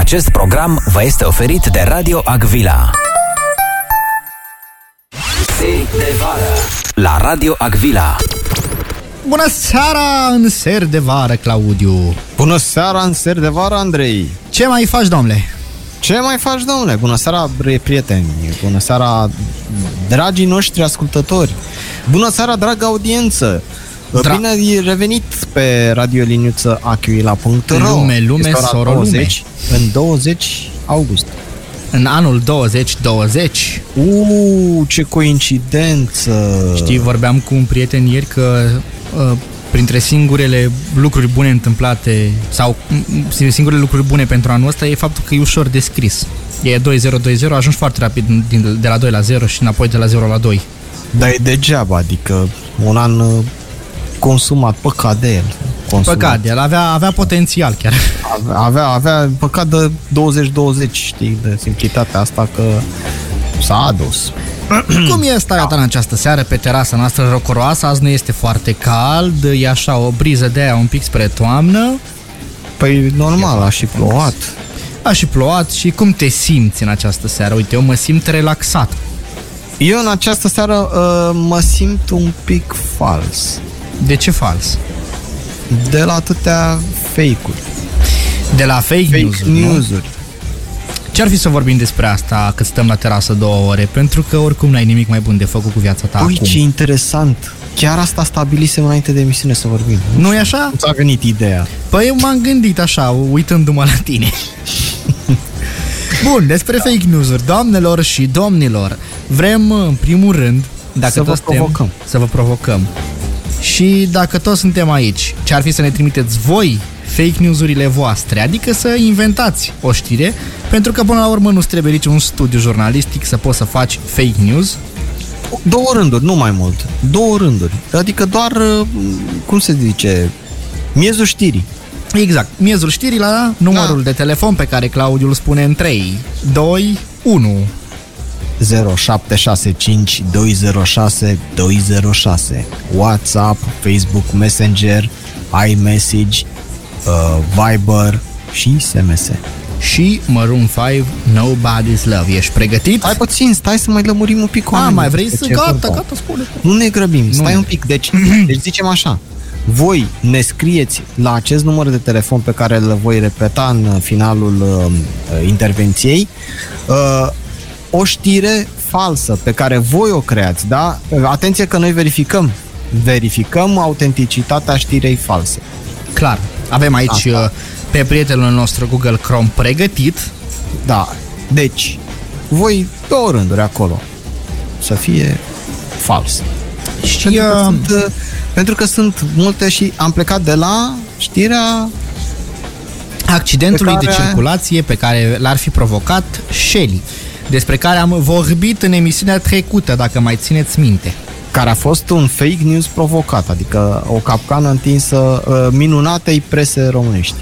Acest program vă este oferit de Radio Agvila. Seri de vară la Radio Agvila. Bună seara în ser de vară, Claudiu! Bună seara în ser de vară, Andrei! Ce mai faci, domnule? Ce mai faci, domnule? Bună seara, bre- prieteni! Bună seara, dragii noștri ascultători! Bună seara, dragă audiență! Dra- Bine ai revenit pe radioliniuță Aquila.ro Lume, lume, Este ora soro, 20, În 20 august. În anul 2020, Uuu, ce coincidență! știi, vorbeam cu un prieten ieri că uh, printre singurele lucruri bune întâmplate sau mm, singurele lucruri bune pentru anul ăsta e faptul că e ușor de scris. E 2020, ajungi foarte rapid din, de la 2 la 0 și înapoi de la 0 la 2. Dar e degeaba, adică un an uh, consumat, păcat de el. Consumat. Păcat, el avea, avea potențial chiar. Avea, avea păcat de 20-20, știi, de simplitatea asta că s-a adus. Cum e starea ta în această seară pe terasa noastră rocoroasă? Azi nu este foarte cald, e așa o briză de aia un pic spre toamnă. Păi normal, a și plouat. A și plouat și cum te simți în această seară? Uite, eu mă simt relaxat. Eu în această seară uh, mă simt un pic fals De ce fals? de la atâtea fake-uri, De la fake, fake news nu? news-uri. Ce-ar fi să vorbim despre asta cât stăm la terasă două ore? Pentru că oricum n-ai nimic mai bun de făcut cu viața ta Ui, acum. ce interesant! Chiar asta stabilisem înainte de emisiune să vorbim. nu e așa? Nu ți-a venit ideea. Păi eu m-am gândit așa, uitându-mă la tine. Bun, despre fake news-uri, doamnelor și domnilor, vrem în primul rând dacă Să vă toți suntem- provocăm. să vă provocăm. Și dacă toți suntem aici, ce ar fi să ne trimiteți voi fake news-urile voastre, adică să inventați o știre, pentru că până la urmă nu trebuie niciun studiu jurnalistic să poți să faci fake news. Două rânduri, nu mai mult. Două rânduri. Adică doar, uh, cum se zice, miezul știrii. Exact, miezul știrii la numărul Da. de telefon pe care Claudiu îl spune în 3, 2, 1. 0765 206 206 WhatsApp, Facebook Messenger, iMessage, uh, Viber și SMS. și Maroon 5 Nobody's Love. Ești pregătit? Hai puțin, stai să mai lămurim un pic A, oamenii mai vrei despre să... ce Gata, vorba. gata, spune Nu ne grăbim, stai Nu. un pic. Deci, deci zicem așa. Voi ne scrieți la acest număr de telefon pe care îl voi repeta în finalul uh, intervenției uh, o știre falsă pe care voi o creați, da? Atenție că noi verificăm verificăm autenticitatea știrei false. Clar. Avem aici Asta. uh, pe prietenul nostru Google Chrome pregătit. Da. Deci, voi două rânduri acolo să fie fals. Și Pentru că, uh, sunt, uh, pentru că sunt multe și am plecat de la știrea accidentului pe de care- circulație pe care l-ar fi provocat Shelly, despre care am vorbit în emisiunea trecută, dacă mai țineți minte. care a fost un fake news provocat, adică o capcană întinsă uh, minunatei prese românești.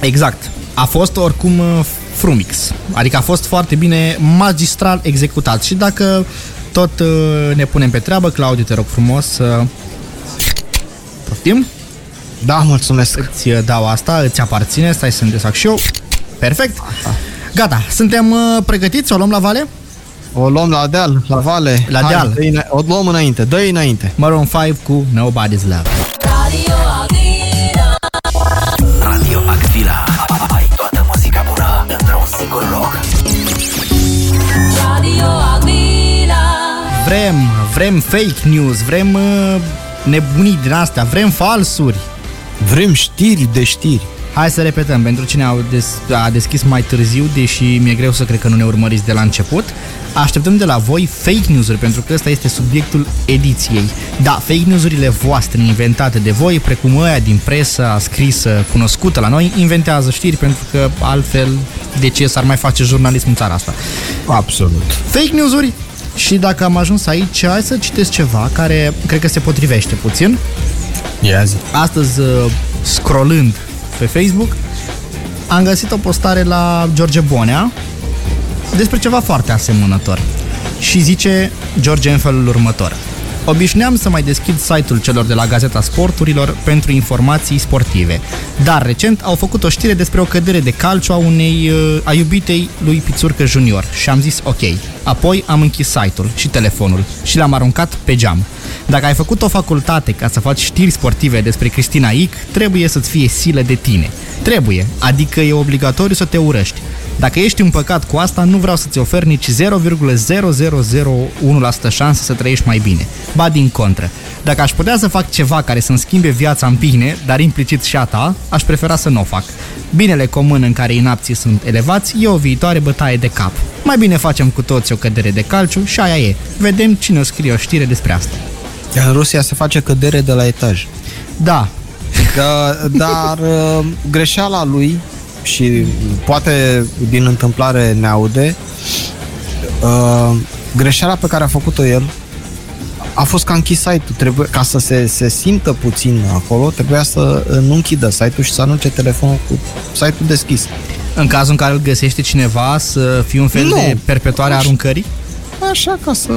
Exact. A fost oricum uh, frumix. Adică a fost foarte bine magistral executat. Și dacă tot uh, ne punem pe treabă, Claudiu, te rog frumos să... Poftim? Da, mulțumesc. Îți uh, dau asta, îți aparține, stai să-mi desfac și eu. Perfect. Gata, suntem uh, pregătiți? O luăm la vale? O luăm la deal, la vale. La Hai, deal. dă-i îna- o luăm înainte, dă înainte. Maroon 5 cu Nobody's Love. Radio Agila, Radio Agvila. Ai toată muzica bună într-un singur loc. Radio Agila, Vrem, vrem fake news, vrem uh, nebunii din astea, vrem falsuri. Vrem știri de știri. Hai să repetăm, pentru cine au des- a deschis mai târziu, deși mi-e greu să cred că nu ne urmăriți de la început, așteptăm de la voi fake news-uri, pentru că ăsta este subiectul ediției. Da, fake news-urile voastre inventate de voi, precum ăia din presa scrisă, cunoscută la noi, inventează știri, pentru că altfel de ce s-ar mai face jurnalism în țara asta. Absolut. Fake news-uri și dacă am ajuns aici, hai să citesc ceva care cred că se potrivește puțin. Ia zi. Astăzi, uh, scrollând pe Facebook, am găsit o postare la George Bonea despre ceva foarte asemănător. Și zice George în felul următor. Obișnuiam să mai deschid site-ul celor de la Gazeta Sporturilor pentru informații sportive, dar recent au făcut o știre despre o cădere de calciu a unei uh, a iubitei lui Pițurcă Junior și am zis ok. Apoi am închis site-ul și telefonul și l-am aruncat pe geam. Dacă ai făcut o facultate ca să faci știri sportive despre Cristina Ic, trebuie să-ți fie silă de tine. Trebuie, adică e obligatoriu să te urăști. Dacă ești împăcat cu asta, nu vreau să-ți ofer nici 0,0001% șanse să trăiești mai bine. Ba din contră. Dacă aș putea să fac ceva care să-mi schimbe viața în bine, dar implicit și a ta, aș prefera să nu o fac. Binele comun în care inapții sunt elevați e o viitoare bătaie de cap. Mai bine facem cu toți o cădere de calciu și aia e. Vedem cine o scrie o știre despre asta. În Rusia se face cădere de la etaj. Da, Da, dar uh, greșeala lui și poate din întâmplare ne aude, uh, greșeala pe care a făcut-o el a fost că a închis site-ul. Trebuie, ca să se, se simtă puțin acolo, trebuia să uh, nu închidă site-ul și să anunce telefonul cu site-ul deschis. în cazul în care îl găsește cineva să fie un fel Nu. de perpetuare a aruncării? Așa ca să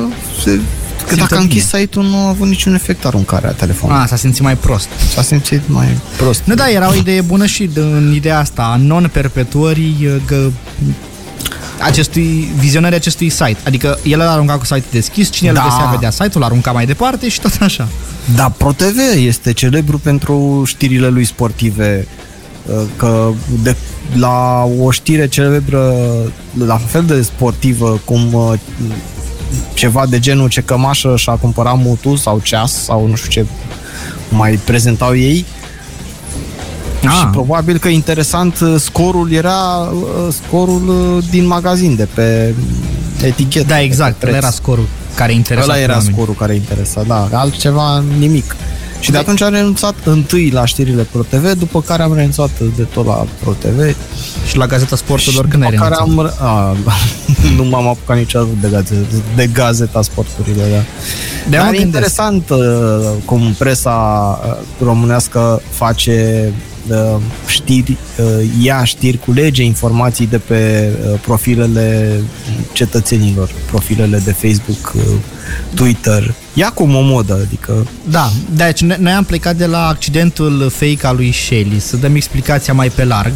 se... Că Simtă dacă a bine. închis site-ul, nu a avut niciun efect aruncarea telefonului. A, s-a simțit mai prost. S-a simțit mai prost. Nu, da, era o idee bună și de- în ideea asta, a non-perpetuării că acestui, vizionării acestui site. Adică el l-a aruncat cu site deschis, cine Da. îl găsea vedea site-ul, l-a aruncat mai departe și tot așa. Da, ProTV este celebru pentru știrile lui sportive uh, că de, la o știre celebră la fel de sportivă cum uh, ceva de genul ce cămașă și-a cumpărat mutu sau ceas sau nu știu ce mai prezentau ei Ah. și probabil că interesant uh, scorul era uh, scorul uh, din magazin de pe etichetă. Da, de exact, pe ăla preț. era scorul care interesa Ăla pe era oameni. scorul care interesa, da. Altceva, nimic. Și de atunci am renunțat întâi la știrile ProTV, după care am renunțat de tot la ProTV. Și la Gazeta Sporturilor și când ai după care renunțat? am... A, nu m-am apucat niciodată de gazeta, de gazeta sporturile, da. De Dar mă e gândesc. interesant uh, cum presa uh, românească face uh, știri, uh, ia știri, culege informații de pe uh, profilele cetățenilor, profilele de Facebook, uh, Twitter. Ia cum o modă, adică Da, deci ne- noi am plecat de la accidentul fake al lui Shelly, să dăm explicația mai pe larg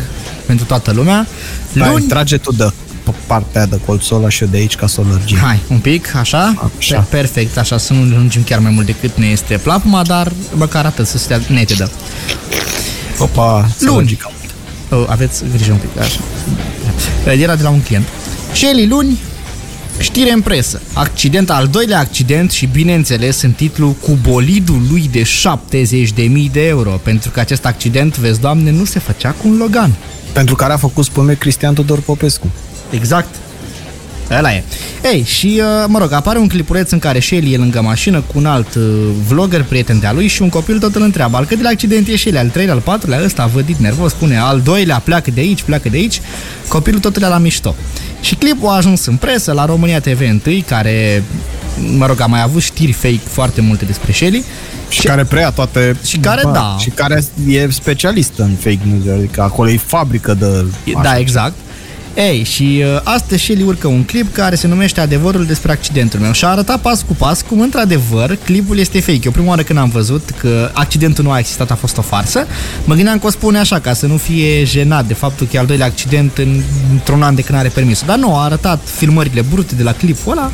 pentru toată lumea. Luni... Luni, trage tu de p- partea de colțul ăla și eu de aici ca să o lărgim. Hai, un pic, așa? Așa. Pe- Perfect, așa, să nu lungim chiar mai mult decât ne este plapuma, dar măcar atât, să stea netedă. Opa, să Luni. lărgi cam. Oh, aveți grijă un pic, așa. Era de la un client. Shelly, luni, știre în presă. Accident, al doilea accident și, bineînțeles, în titlu cu bolidul lui de 70.000 de euro, pentru că acest accident, vezi, doamne, nu se făcea cu un Logan. Pentru care a făcut spume Cristian Tudor Popescu. Exact. Ăla e. Ei, și, uh, mă rog, apare un clipuleț în care Shelly e lângă mașină cu un alt uh, vlogger, prieten de-a lui și un copil tot îl întreabă, al câtelea accident e Shelly, al treilea, al patrulea, ăsta a vădit nervos, spune, al doilea, pleacă de aici, pleacă de aici, copilul tot îl ia la mișto. Și clipul a ajuns în presă, la România TV 1, care, mă rog, a mai avut știri fake foarte multe despre Shelly, Și care preia toate... Și care, da. Și care e specialist în fake news, adică acolo e fabrică de... Da, exact. Ei, și uh, astăzi Shelly urcă un clip care se numește Adevărul despre accidentul meu și a arătat pas cu pas cum, într-adevăr, clipul este fake. Eu prima oară când am văzut că accidentul nu a existat, a fost o farsă, mă gândeam că o spune așa, ca să nu fie jenat de faptul că e al doilea accident în, într-un an de când are permisul. Dar nu, a arătat filmările brute de la clipul ăla,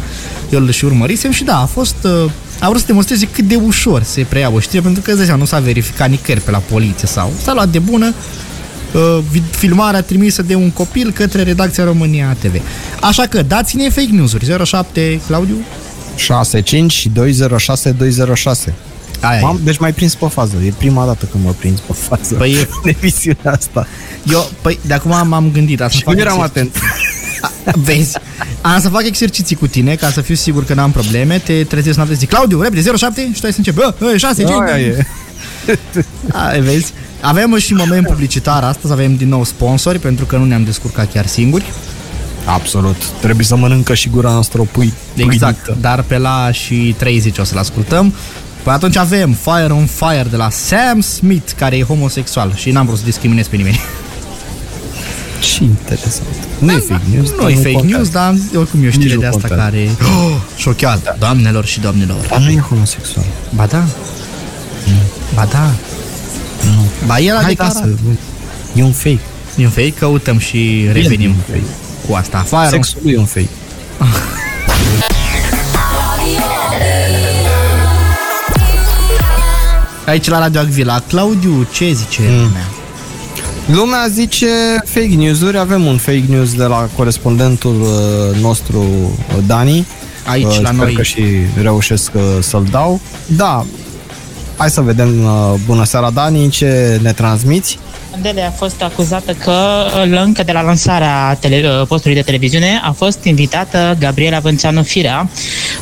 eu îl și urmărisem și da, a fost... Uh, a vrut să demonstreze cât de ușor se preia o știre, pentru că, îți dai seama, nu s-a verificat nicăieri pe la poliție sau s-a luat de bună uh, vid- filmarea trimisă de un copil către redacția România TV. Așa că dați-ne fake news-uri. 07 Claudiu? 65 și 206 206. Aia Mam, deci mai prins pe fază. E prima dată când mă prins pe fază. Păi e- în emisiunea asta. e. Eu, păi, de acum m-am gândit. Asta Și nu eram atent. Vezi? Am să fac exerciții cu tine ca să fiu sigur că n-am probleme. Te trezesc noapte zic, Claudiu, repede, 07 și tu ai să începi. Bă, 6, 5. Aia e. A, vezi? Avem și moment publicitar astăzi, avem din nou sponsori pentru că nu ne-am descurcat chiar singuri. Absolut. Trebuie să mănâncă și gura noastră o pui. Exact, pâinită. dar pe la și 30 o să-l ascultăm. Păi atunci avem Fire on Fire de la Sam Smith, care e homosexual și n-am vrut să discriminez pe nimeni. Și interesant. Nu e fake news. Nu e fake contează. news, dar oricum e o știre Nici nu de asta contează. care... Oh, șochează, doamnelor și domnilor. Dar nu e homosexual. Ba da. Ba da. Ba el a Hai, da, declarat. să... E un fake. E un fake, căutăm și revenim E un fake. cu asta. Fire Sexul lui e un fake. Aici la Radio Agvila. Claudiu, ce zice Mm. lumea? Lumea zice fake news-uri. Avem un fake news de la corespondentul uh, nostru, uh, Dani. Aici, Uh, la sper noi. că și reușesc uh, să-l dau. Da, hai să vedem. uh, Bună seara, Dani, în ce ne transmiți? Mandele a fost acuzată că uh, încă de la lansarea tele, uh, postului de televiziune a fost invitată Gabriela Vânceanu Firea.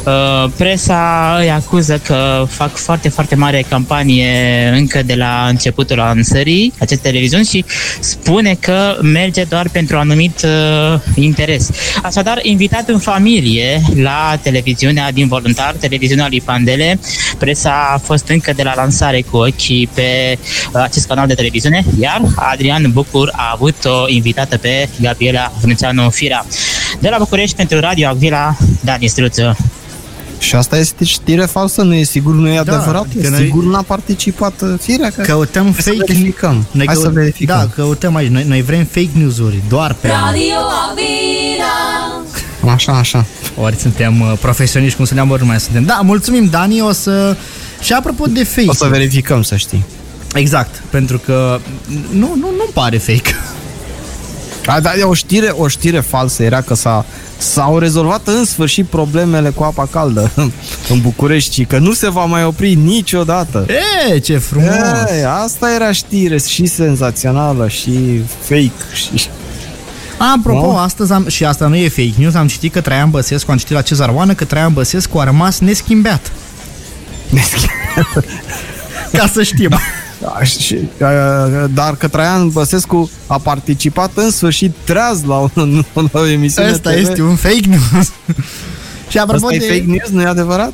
Uh, Presa îi acuză că fac foarte, foarte mare campanie încă de la începutul lansării acestei televiziuni și spune că merge doar pentru un anumit uh, interes. Așadar, invitat în familie la televiziunea din voluntar, televiziunea lui Pandele, presa a fost încă de la lansare cu ochii pe uh, acest canal de televiziune, iar Adrian Bucur a avut o invitată pe Gabriela Vânceanu Firea. De la București pentru Radio Agvila, Dani Struță. Și asta este știre falsă, nu e sigur, nu e Da, adevărat. adică Adică noi- sigur n-a participat uh, firea. Că... Căutăm Hai să fake verificăm. Noi Hai să căut- verificăm. Da, căutăm aici. Noi, noi vrem fake news-uri doar pe... Radio Avila. Așa, așa. Ori suntem uh, profesioniști, cum spuneam, ori nu mai suntem. Da, mulțumim, Dani, o să... Și apropo de fake... O să verificăm, să știi. Exact, pentru că nu, nu, nu pare fake. A, dar e o știre, o știre falsă era că s-a, s-au rezolvat în sfârșit problemele cu apa caldă în București și că nu se va mai opri niciodată. E, ce frumos! Ei, asta era știre și senzațională și fake și... Apropo, Nu? astăzi am, și asta nu e fake news, am citit că Traian Băsescu, am citit la Cezar Oană că Traian Băsescu a rămas neschimbeat. Ca să știm. Da, și, uh, dar că Traian Băsescu a participat în sfârșit treaz la o, la o emisiune Asta TV. este un fake news. și apropo Asta e de... fake news, nu e adevărat?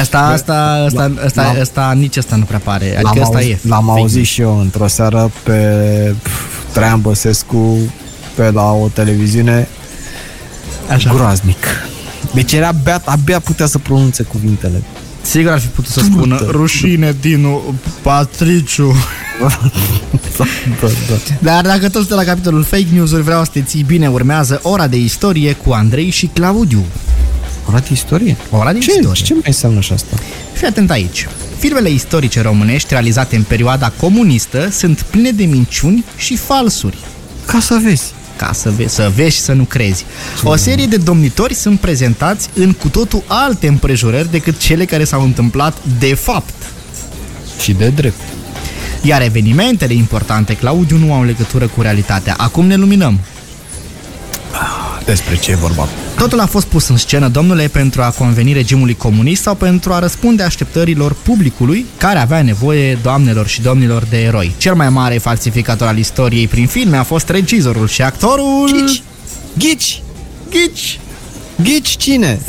Asta, asta, asta, asta, L-am- asta, nici asta nu prea pare. Adică L-am, asta auzit, e. l-am fake auzit news. și eu într-o seară pe pf, Traian Băsescu pe la o televiziune Așa. groaznic. Deci era abia, abia putea să pronunțe cuvintele. Sigur ar fi putut să spună rușine Dinu Patriciu. da, da, da. Dar dacă tot suntem la capitolul fake news-uri, vreau să te ții bine, urmează ora de istorie cu Andrei și Claudiu. Ora de istorie? Ora de Ce, istorie. ce mai înseamnă și asta? Fii atent aici. Filmele istorice românești realizate în perioada comunistă sunt pline de minciuni și falsuri. Ca să vezi. Ca să, ve- să vezi și să nu crezi. O serie de domnitori sunt prezentați în cu totul alte împrejurări decât cele care s-au întâmplat de fapt. Și de drept. Iar evenimentele importante, Claudiu, nu au legătură cu realitatea. Acum ne luminăm. Despre ce e vorba? Totul a fost pus în scenă, domnule, pentru a conveni regimului comunist sau pentru a răspunde așteptărilor publicului care avea nevoie, doamnelor și domnilor, de eroi. Cel mai mare falsificator al istoriei prin filme a fost regizorul și actorul... Ghici! Ghici! Ghici! Ghici cine? 0765206206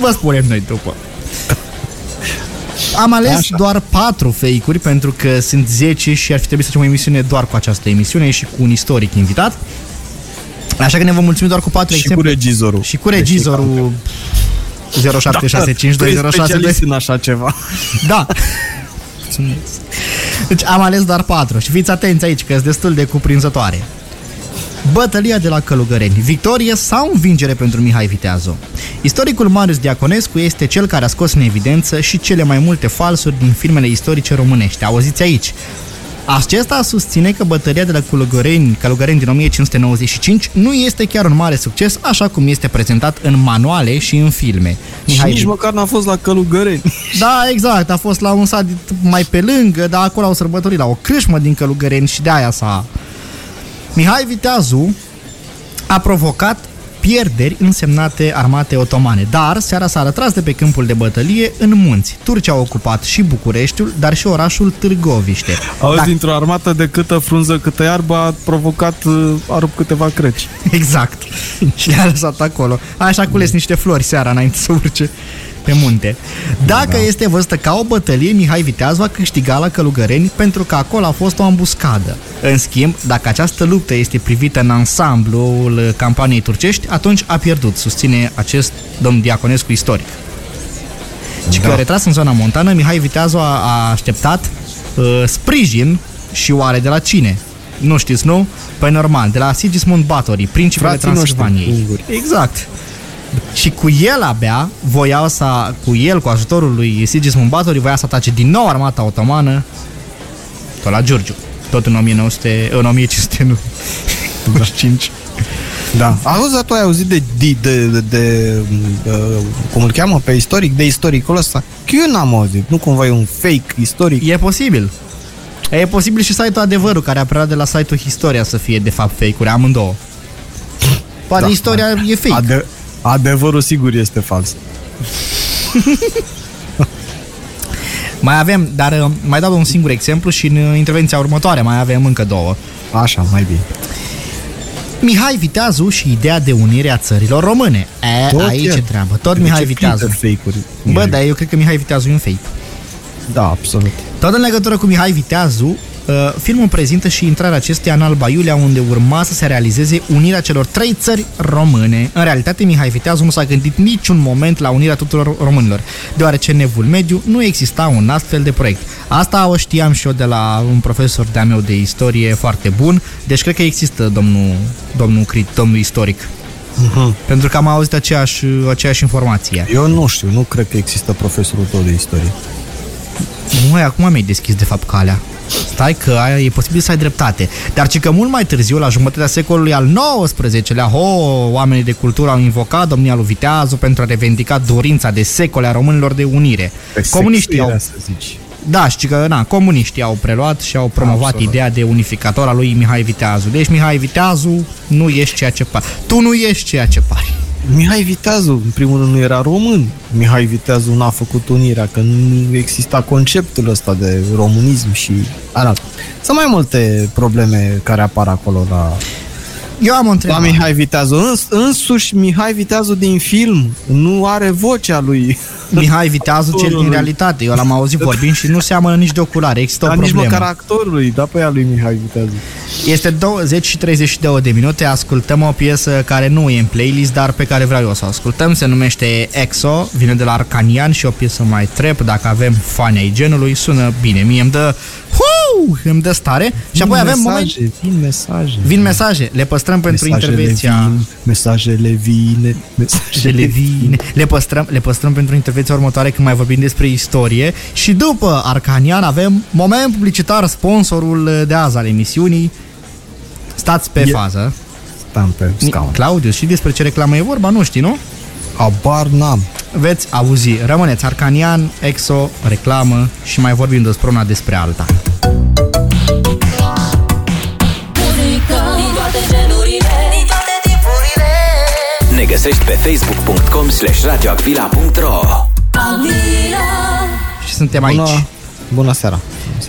Vă spunem noi după. Am ales Așa. doar patru fake-uri pentru că sunt 10 și ar fi trebuit să facem o emisiune doar cu această emisiune și cu un istoric invitat. Așa că ne vom mulțumi doar cu patru Și cu exemple. regizorul. Și cu regizorul 07652062 specialist în așa ceva. Da. Deci am ales doar patru și fiți atenți aici că sunt destul de cuprinzătoare. Bătălia de la Călugăreni. Victorie sau învingere pentru Mihai Viteazu? Istoricul Marius Diaconescu este cel care a scos în evidență și cele mai multe falsuri din filmele istorice românești. Auziți aici. Acesta susține că bătălia de la Călugăreni, Călugăreni din 1595 nu este chiar un mare succes, așa cum este prezentat în manuale și în filme. Și nici măcar n-a fost la Călugăreni. Da, exact, a fost la un sat mai pe lângă, dar acolo au sărbătorit la o crâșmă din Călugăreni și de aia s-a... Mihai Viteazu a provocat pierderi însemnate armate otomane, dar seara s-a retras de pe câmpul de bătălie în munți. Turcia a ocupat și Bucureștiul, dar și orașul Târgoviște. Auzi, Da, dintr-o armată de câtă frunză, câtă iarbă, a provocat, uh, a rupt câteva crăci. exact. și le-a lăsat acolo. Așa a cules niște flori seara înainte să urce. Pe munte. Dacă da. este văzută ca o bătălie, Mihai Viteaz va câștiga la Călugăreni pentru că acolo a fost o ambuscadă. În schimb, dacă această luptă este privită în ansamblul campaniei turcești, atunci a pierdut, susține acest domn Diaconescu istoric. Și Da. că retras în zona montană, Mihai Viteazu a, a așteptat uh, sprijin și oare de la cine? Nu știți, nu? Păi normal, de la Sigismund Bathory, principele Frații noștri Transilvaniei. unguri. Exact. Și cu el abia voiau să, cu el, cu ajutorul lui Sigismund Bathory, voia să atace din nou armata otomană tot la Giurgiu. Tot în 1900, în 1595. Da. Auzi, dar tu ai auzit de, de, de, de, de uh, cum îl cheamă pe istoric, de istoricul ăsta? Că eu n-am auzit. Nu cumva e un fake istoric? E posibil. E posibil și site-ul Adevărul, care a preluat de la site-ul Historia să fie de fapt fake-uri, amândouă. Poate Da. istoria e fake. Ade- adevărul sigur este fals. Mai avem, dar uh, mai dau un singur exemplu și în uh, intervenția următoare mai avem încă două. Așa, mai bine. Mihai Viteazu și ideea de unire a țărilor române. E, Tot aici el. e treabă. Tot De Mihai ce Viteazu. printă fake-uri? Bă, Mihai? dar eu cred că Mihai Viteazu e un fake. Da, absolut. Tot în legătură cu Mihai Viteazu, uh, filmul prezintă și intrarea acesteia în Alba Iulia, unde urma să se realizeze unirea celor trei țări române. În realitate, Mihai Viteazu nu s-a gândit niciun moment la unirea tuturor românilor, deoarece în Evul Mediu nu exista un astfel de proiect. Asta o știam și eu de la un profesor de-a meu de istorie foarte bun, deci cred că există domnul, domnul, crit, domnul istoric. Pentru că am auzit aceeași, aceeași informație. Eu nu știu, nu cred că există profesorul tău de istorie. Măi, acum mi-ai deschis de fapt calea. Stai că aia e posibil să ai dreptate. Dar ci că mult mai târziu, la jumătatea secolului al XIX-lea, ho, oamenii de cultură au invocat domnia lui Viteazu pentru a revendica dorința de secole a românilor de unire. Comuniștii au... Să zici. Da, și că, na, comuniștii au preluat și au promovat Absolut. ideea de unificator a lui Mihai Viteazu. Deci, Mihai Viteazu, nu ești ceea ce pari. Tu nu ești ceea ce pari. Mihai Viteazu, în primul rând, nu era român. Mihai Viteazu n-a făcut unirea, că nu exista conceptul ăsta de românism și... Ana, sunt mai multe probleme care apar acolo la, Eu am o la întrebare. Mihai Viteazu. Îns, însuși Mihai Viteazu din film nu are vocea lui. Mihai Viteazu cel din Actorului. realitate. Eu l-am auzit vorbind și nu seamănă nici de oculare. Există o Dar nici problemă. măcar actorului, da pe ea lui Mihai Viteazu. Este 20 și 32 de minute, ascultăm o piesă care nu e în playlist, dar pe care vreau eu să o ascultăm. Se numește EXO, vine de la Arcanian și o piesă mai trap. Dacă avem fani ai genului, sună bine. Mie îmi dă, huu, îmi dă stare. Și apoi avem moment... mesaje, vin mesaje. Vin mesaje, le păstrăm pentru Mesajele intervenția... Vin, mesajele vine, mesajele le vine. Le păstrăm, le păstrăm pentru intervenția următoare când mai vorbim despre istorie și după Arcanian avem moment publicitar, sponsorul de azi al emisiunii. Stați pe E- fază. Stam pe scaun. Claudiu, și despre ce reclamă e vorba, nu știi, nu? Abar n-am. Veți auzi. Rămâneți Arcanian, Exo, reclamă și mai vorbim despre una despre alta. Muzică din toate genurile Din toate tipurile Ne găsești pe facebook.com slash radioacvila.ro Avila Și suntem aici. Bună, bună seara.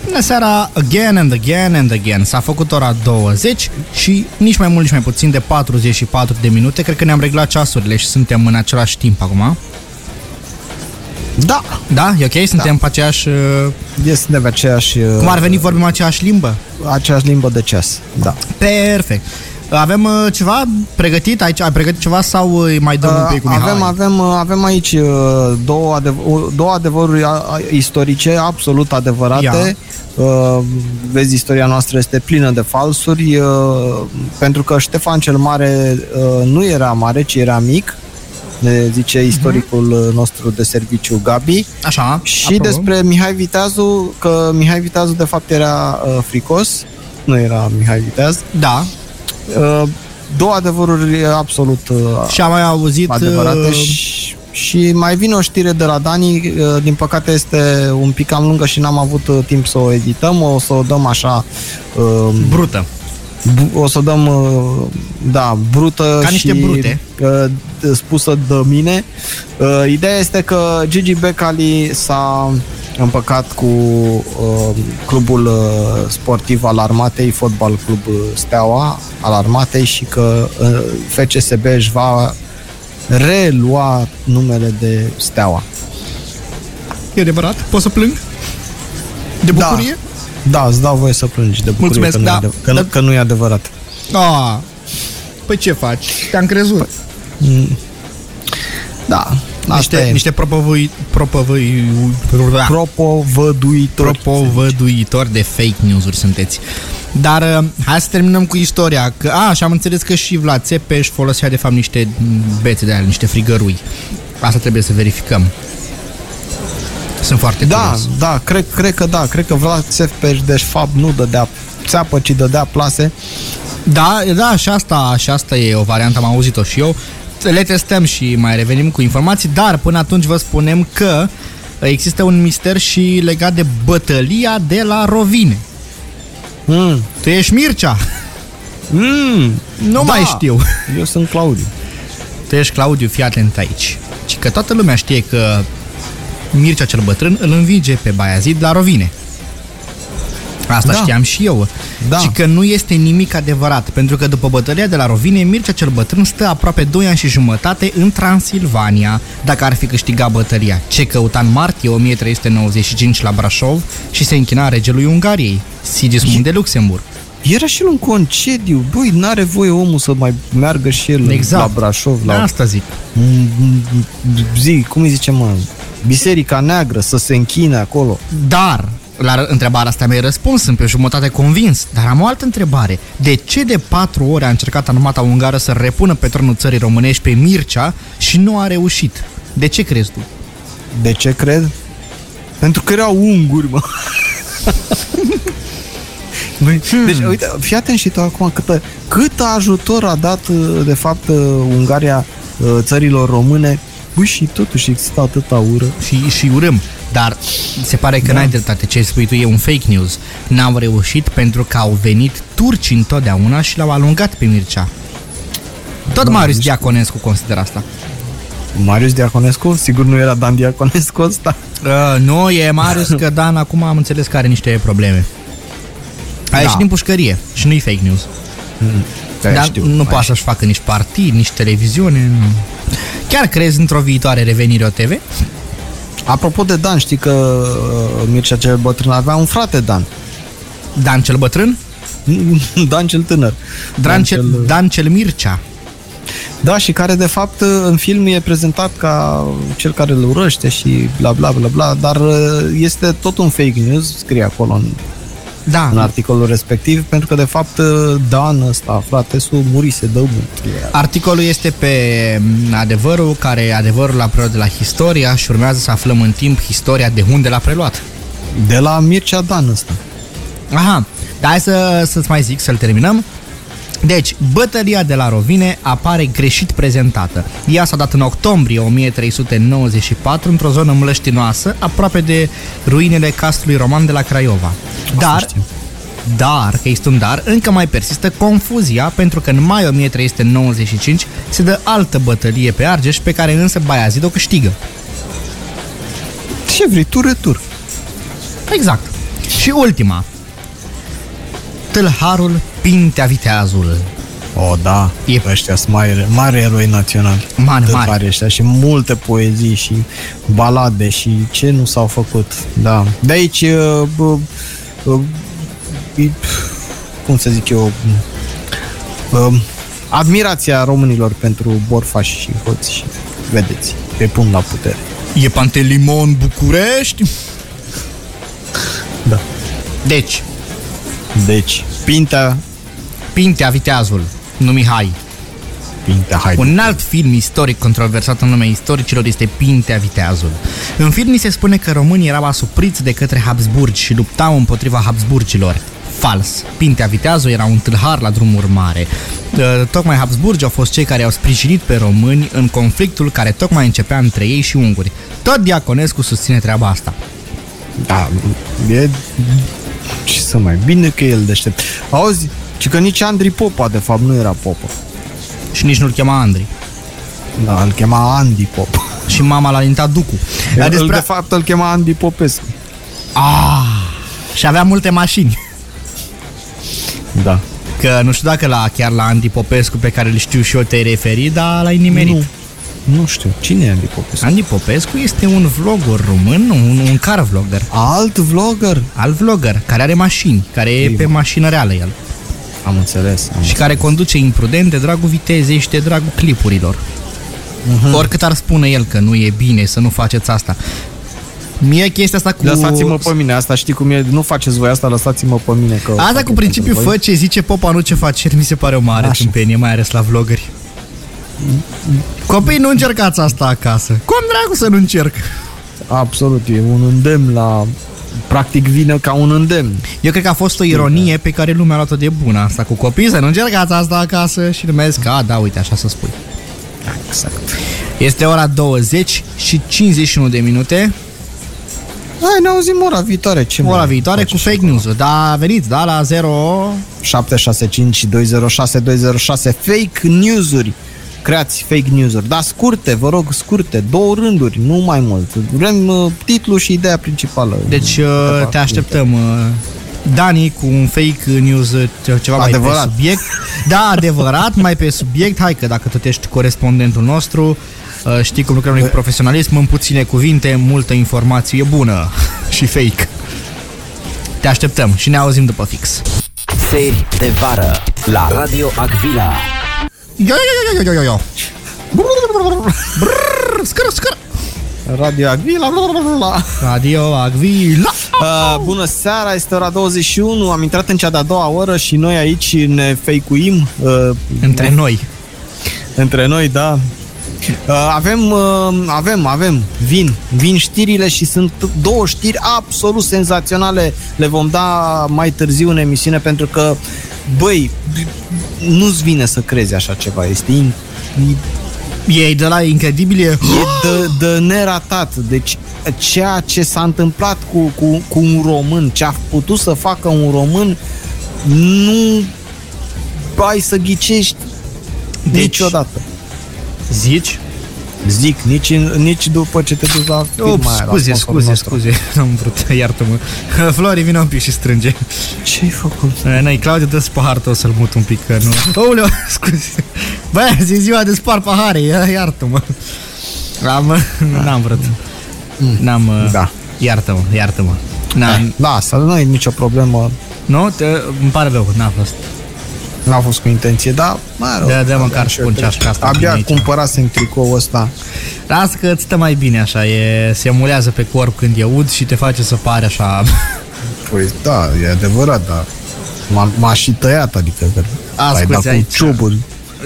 Bună seara, again and again and again. S-a făcut ora 20 și nici mai mult, nici mai puțin de 44 de minute. Cred că ne-am reglat ceasurile și suntem în același timp acum. Da, Da? E ok? Suntem da. pe aceeași... uh, este de aceeași, Cum ar veni, vorbim aceeași limbă? aceeași limbă de ceas. Da. Perfect. Avem uh, ceva pregătit aici? Ai pregătit ceva sau uh, mai dăm un pic cu Mihai? avem, avem, uh, avem aici uh, două, adev- uh, două adevăruri a- a- istorice absolut adevărate. Uh, vezi, istoria noastră este plină de falsuri, uh, pentru că Ștefan cel Mare uh, nu era mare, ci era mic, ne zice istoricul uh, nostru de serviciu Gabi. Așa, Și aprobăm. despre Mihai Viteazu, că Mihai Viteazu de fapt era uh, fricos, nu era Mihai Viteaz. Da. Uh, două adevăruri absolut uh, Și am mai auzit... adevărate uh, și, și mai vine o știre de la Dani, uh, din păcate este un pic cam lungă și n-am avut uh, timp să o edităm, o să o dăm așa uh, Brută. Bu- o să o dăm uh, da, brută Ca niște și brute. uh, spusă de mine. Uh, Ideea este că Gigi Becali s-a împăcat cu uh, clubul uh, sportiv al armatei, fotbal club uh, Steaua al armatei și că uh, FCSB își va relua numele de Steaua. E adevărat? Pot să plâng? De Da. bucurie? Da, îți dau voie să plângi de bucurie Mulțumesc, că, nu da. e adev- că, Da. că nu e adevărat. Da. Păi ce faci? Te-am crezut. Da, asta Niște, e. niște propovăi, propovăi, propovăduitori. propovăduitori de fake news-uri sunteți. Dar uh, hai să terminăm cu istoria. Că, a, și am înțeles că și Vlad Țepeș folosea de fapt niște bețe de alea, niște frigărui. Asta trebuie să verificăm. Sunt foarte Da, curios. da, cred, cred că da, cred că Vlad Țepeș de fapt nu dădea țeapă, ci dădea plase. Da, da, și asta, și asta e o variantă, am auzit-o și eu. Le testăm și mai revenim cu informații, dar până atunci vă spunem că există un mister și legat de bătălia de la Rovine. Mm. Tu ești Mircea? Mm. Nu mai știu. Eu sunt Claudiu. Tu ești Claudiu, fii atent aici. Și că toată lumea știe că Mircea cel bătrân îl învinge pe Baiazid la Rovine. Asta Da. știam și eu. Da. Și că nu este nimic adevărat, pentru că după bătălia de la Rovine, Mircea cel bătrân stă aproape 2 ani și jumătate în Transilvania, dacă ar fi câștigat bătălia. Ce căuta în martie 1395 la Brașov și se închina regelui Ungariei, Sigismund de Luxemburg. Era și el un concediu. Băi, n-are voie omul să mai meargă și el Exact. la Brașov, la Asta zic. Mm, mm, zi, cum îi zice, mă? Biserica Neagră, să se închine acolo. Dar, la r- întrebarea asta mi-ai răspuns, sunt pe jumătate convins, dar am o altă întrebare. De ce de patru ore a încercat armata ungară să repună pe tronul țării românești pe Mircea și nu a reușit? De ce crezi tu? De ce cred? Pentru că erau unguri, mă. Băi, Deci, uite, fii atent și tu acum câtă, cât ajutor a dat, uh, de fapt, uh, Ungaria uh, țărilor române. Băi, și totuși există atâta ură. Și, și urâm, dar se pare că da. n-ai dreptate. Ce spui tu e un fake news. N-au reușit pentru că au venit turci întotdeauna și l-au alungat pe Mircea. Tot Da, Marius niște- Diaconescu consideră asta. Marius Diaconescu? Sigur nu era Dan Diaconescu ăsta? Uh, nu, e Marius că Dan acum am înțeles că are niște probleme. A Da. ieșit din pușcărie și nu-i fake news. Da, Dar știu, nu mai poate să-și facă nici partid, nici televiziune. Nu. Chiar crezi într-o viitoare revenire OTV? Apropo de Dan, știi că uh, Mircea cel bătrân avea un frate Dan. Dan cel bătrân? Dan cel tânăr. Dan cel, Dan cel Mircea. Da, și care de fapt în film e prezentat ca cel care îl urăște și bla bla bla bla, dar uh, este tot un fake news, scrie acolo în, Da, în articolul respectiv, pentru că de fapt uh, Dan ăsta, frate, su murise de mult. Articolul este pe m, adevărul, care adevărul l-a preluat de la Historia și urmează să aflăm în timp Historia de unde l-a preluat. De la Mircea Dan ăsta. Aha, dar hai să, să-ți mai zic, să-l terminăm. Deci, bătălia de la Rovine apare greșit prezentată. Ea s-a dat în octombrie 1394 într-o zonă mlăștinoasă, aproape de ruinele castrului roman de la Craiova. Dar, știu. dar, că este un dar, încă mai persistă confuzia pentru că în mai 1395 se dă altă bătălie pe Argeș pe care însă Baiazid o câștigă. Ce vrei, tu retur. Exact. Și ultima. Tâlharul Pintea Viteazul. O, da, E- e... ăștia sunt mari, mari eroi naționali. Mari, Tâlhari mari. ăștia și multe poezii și balade și ce nu s-au făcut. Da. De aici, uh, bă, uh, e- cum să zic eu, uh, admirația românilor pentru borfași și hoți și vedeți, pe pun la putere. E Pantelimon București? Da. Deci, Deci, Pintea, Pintea Viteazul, nu Mihai. Pintea, hai. Un alt film istoric controversat în lumea istoricilor este Pintea Viteazul. În film ni se spune că românii erau asupriți de către Habsburgi și luptau împotriva Habsburgilor. Fals. Pintea Viteazul era un tâlhar la drumuri mare. Uh, Tocmai Habsburgi au fost cei care au sprijinit pe români în conflictul care tocmai începea între ei și unguri. Tot Diaconescu susține treaba asta. Da, e... Ce să mai bine că e el deștept. Auzi, ci că nici Andrei Popa, de fapt, nu era Popă. Și nici nu-l chema Andrei. Da, îl chema Andy Pop. Și mama l-a alintat Ducu. Dar Despre... despre... De fapt, îl chema Andy Popescu. Ah, și avea multe mașini. Da. Că nu știu dacă la chiar la Andy Popescu pe care îl știu și eu te-ai referit, dar l-ai nimerit. Nu. Nu știu, cine e Andy Popescu? Andy Popescu este un vlogger român, un, un car vlogger, Alt vlogger? alt vlogger, care are mașini, care e pe mașină reală el. Am înțeles. Am și care conduce imprudent de dragul vitezei și de dragul clipurilor. Mhm. Oricât ar spune el că nu e bine să nu faceți asta. Mie chestia asta cu... Lăsați-mă pe mine, asta știi cum e, nu faceți voi asta, lăsați-mă pe mine că... Asta fac cu eu principiul pentru fă voi. ce zice popa, nu ce face, mi se pare o mare Așa. tâmpenie, mai ales la vloggeri. Copii, nu încercați asta acasă. Cum dracu să nu încerc? Absolut, e un îndemn la... Practic vine ca un îndemn. Eu cred că a fost o ironie pe care lumea a luat-o de bună asta cu copii, să nu încercați asta acasă și lumea zice că, a, da, uite, așa să spui. Exact. Este ora 20 și 51 de minute, Hai, ne auzim ora viitoare. Ce ora mai viitoare faci cu așa? fake news Da, veniți, da, la 0... 765 206 206 fake news-uri. Creați fake news-uri, dar scurte, vă rog, scurte, două rânduri, nu mai mult. Vrem uh, titlul și ideea principală. Deci uh, te așteptăm, uh, Dani, cu un fake news uh, ce- ceva mai Adevărat. pe subiect. Da, adevărat, mai pe subiect. Hai că dacă tot ești corespondentul nostru, uh, știi cum lucrăm noi cu profesionalism, în puține cuvinte, multă informație bună și fake. Te așteptăm și ne auzim după fix. Seri de vară la Radio Agvila. Yo, yo, yo, yo, yo, yo. Brrr, Scăr, scăr. Radio Agvila. blablabla. Radio Agvila. Uh, bună seara, este ora 21, am intrat în cea de-a doua oră și noi aici ne fake-uim uh, Între noi. între noi, da. Uh, avem, uh, avem, avem, vin, vin știrile și sunt două știri absolut senzaționale. Le vom da mai târziu în emisiune pentru că, băi, nu-ți vine să crezi așa ceva. Este in, Ei de la incredibil e... e de, de neratat. Deci ceea ce s-a întâmplat cu, cu, cu un român, ce a putut să facă un român, nu ai să ghicești Deci- deci, niciodată. Zici? Zic, nici, în- nici după ce te duci la firma Ups, aia, la scuze, sponsorul scuze, nostru. scuze, n-am vrut, iartă-mă. Flori, vină un pic și strânge. Ce-ai făcut? Noi, Claudiu, dă-ți pahar tău să-l mut un pic, că nu... Ouleu, scuze. Băi, zi ziua de spar pahare, ia- iartă-mă. Am, n-am vrut. N-am... Da. Iartă-mă, iartă-mă. N-am, Eh, Lasă, nu e nicio problemă. nu? Te, îmi pare rău, n-a fost. N-a fost cu intenție, dar mă rog. Da, da, măcar abia și pun ceașca asta Abia aici. cumpărasem tricoul ăsta. Lasă că îți stă mai bine așa, e, se mulează pe corp când e ud și te face să pare așa... Păi da, e adevărat, dar m-a, m-a și tăiat, adică că Asculți ai dat cu aici. ciobul.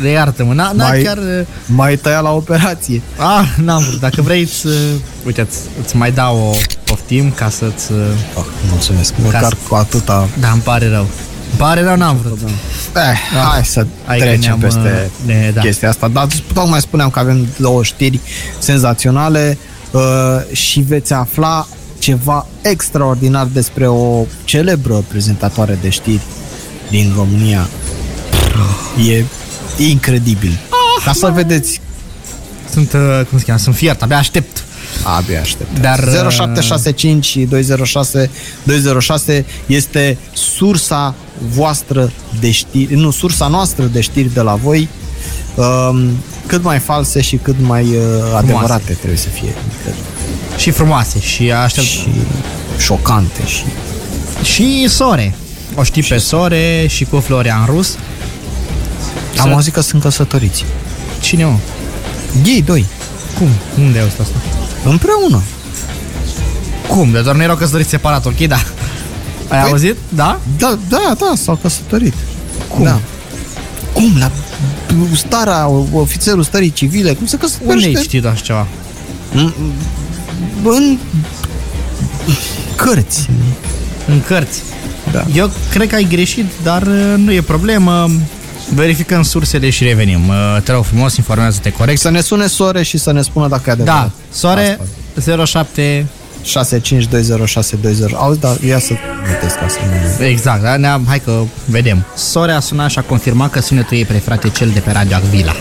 De iartă-mă, n-a, n-a Mai- chiar... M-ai tăiat la operație. Ah, n-am vrut. Dacă vrei, îți, uite, îți, îți mai dau o poftim ca să-ți... Oh, mulțumesc, măcar Ca- cu atâta. Da, îmi pare rău. Îmi pare rău, n-am vrut. Eh, hai să Hai că trecem ne-am, peste uh, ne- da. chestia asta. Dar tocmai spuneam că avem două știri senzaționale uh, și veți afla ceva extraordinar despre o celebră prezentatoare de știri din România. E incredibil. Ca să vedeți, Sunt, uh, cum se cheamă, sunt fiert, abia aștept. Abia aștept. Dar, uh, 0765 și 206 206 este sursa voastră de știri, nu, sursa noastră de știri de la voi. Um, cât mai false și cât mai uh, adevărate trebuie să fie. Adică, Și frumoase și aștept. Și, și șocante și și Sore. O știi pe Sore și cu Florian Rus. am Să- auzit că sunt căsătoriți. Cine, mă? Ei doi, Cum? Unde ai auzit asta? Împreună. Cum? De doar nu erau căsătoriți separat, ok, da. Ai Păi- auzit? Da? Da, da, da, s-au căsătorit. Cum? Da. Cum? La starea, ofițerul stării civile, cum se Unde căsătorește? ai citit așa ceva? În cărți. În cărți. Da. Eu cred că ai greșit, dar uh, nu e problemă. Verificăm sursele și revenim. Uh, Te rog frumos, informează-te corect. Să ne sune sore și să ne spună dacă e adevărat. Da, soare 07 65206220. Auzi, dar ia să notez ca să nu... Exact, da? Ne-am, hai că vedem. Sore a sunat și a confirmat că sunetul ei preferat e cel de pe Radio Agvila.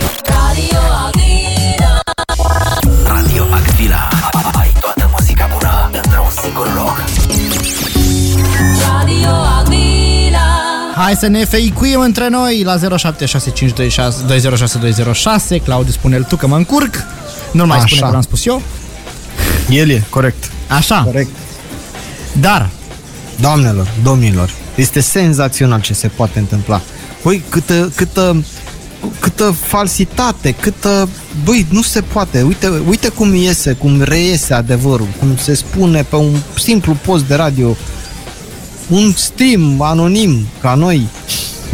Hai să ne feicuim între noi la 076526 206 Claudiu spune tu că mă încurc Nu mai Așa. spune că l-am spus eu. El e, corect. Așa. Corect. Dar, Doamnelor, domnilor, este senzațional ce se poate întâmpla. Băi, câtă, câtă, câtă falsitate, câtă... Băi, nu se poate. Uite, uite cum iese, cum reiese adevărul, cum se spune pe un simplu post de radio. Un stream anonim ca noi.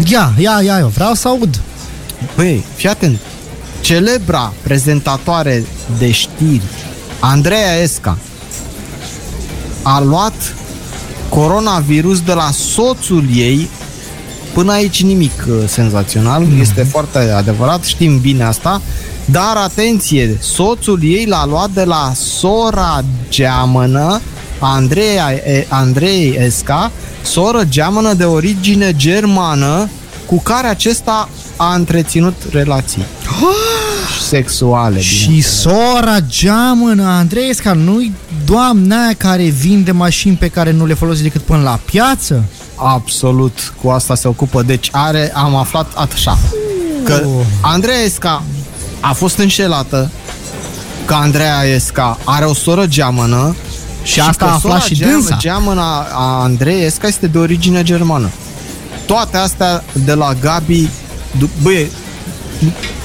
ia, ia, ia, eu vreau să aud. Băi, fii atent. Celebra prezentatoare de știri, Andreea Esca, a luat coronavirus de la soțul ei Până aici nimic uh, senzațional, mm-hmm. este foarte adevărat, știm bine asta, dar atenție, soțul ei l-a luat de la sora geamănă, Andreea, e, Andrei Esca, soră geamănă de origine germană, cu care acesta a întreținut relații sexuale. Și sora geamănă Andreesca, nu-i doamna aia care vinde mașini pe care nu le folosi decât până la piață? Absolut, cu asta se ocupă. Deci are, am aflat așa, că Andreea Esca a fost înșelată, că Andreea Esca are o soră geamănă Și asta că a aflat sora și geam- dânsa. Geamăna a Andrei Esca este de origine germană. Toate astea de la Gabi, du- băie,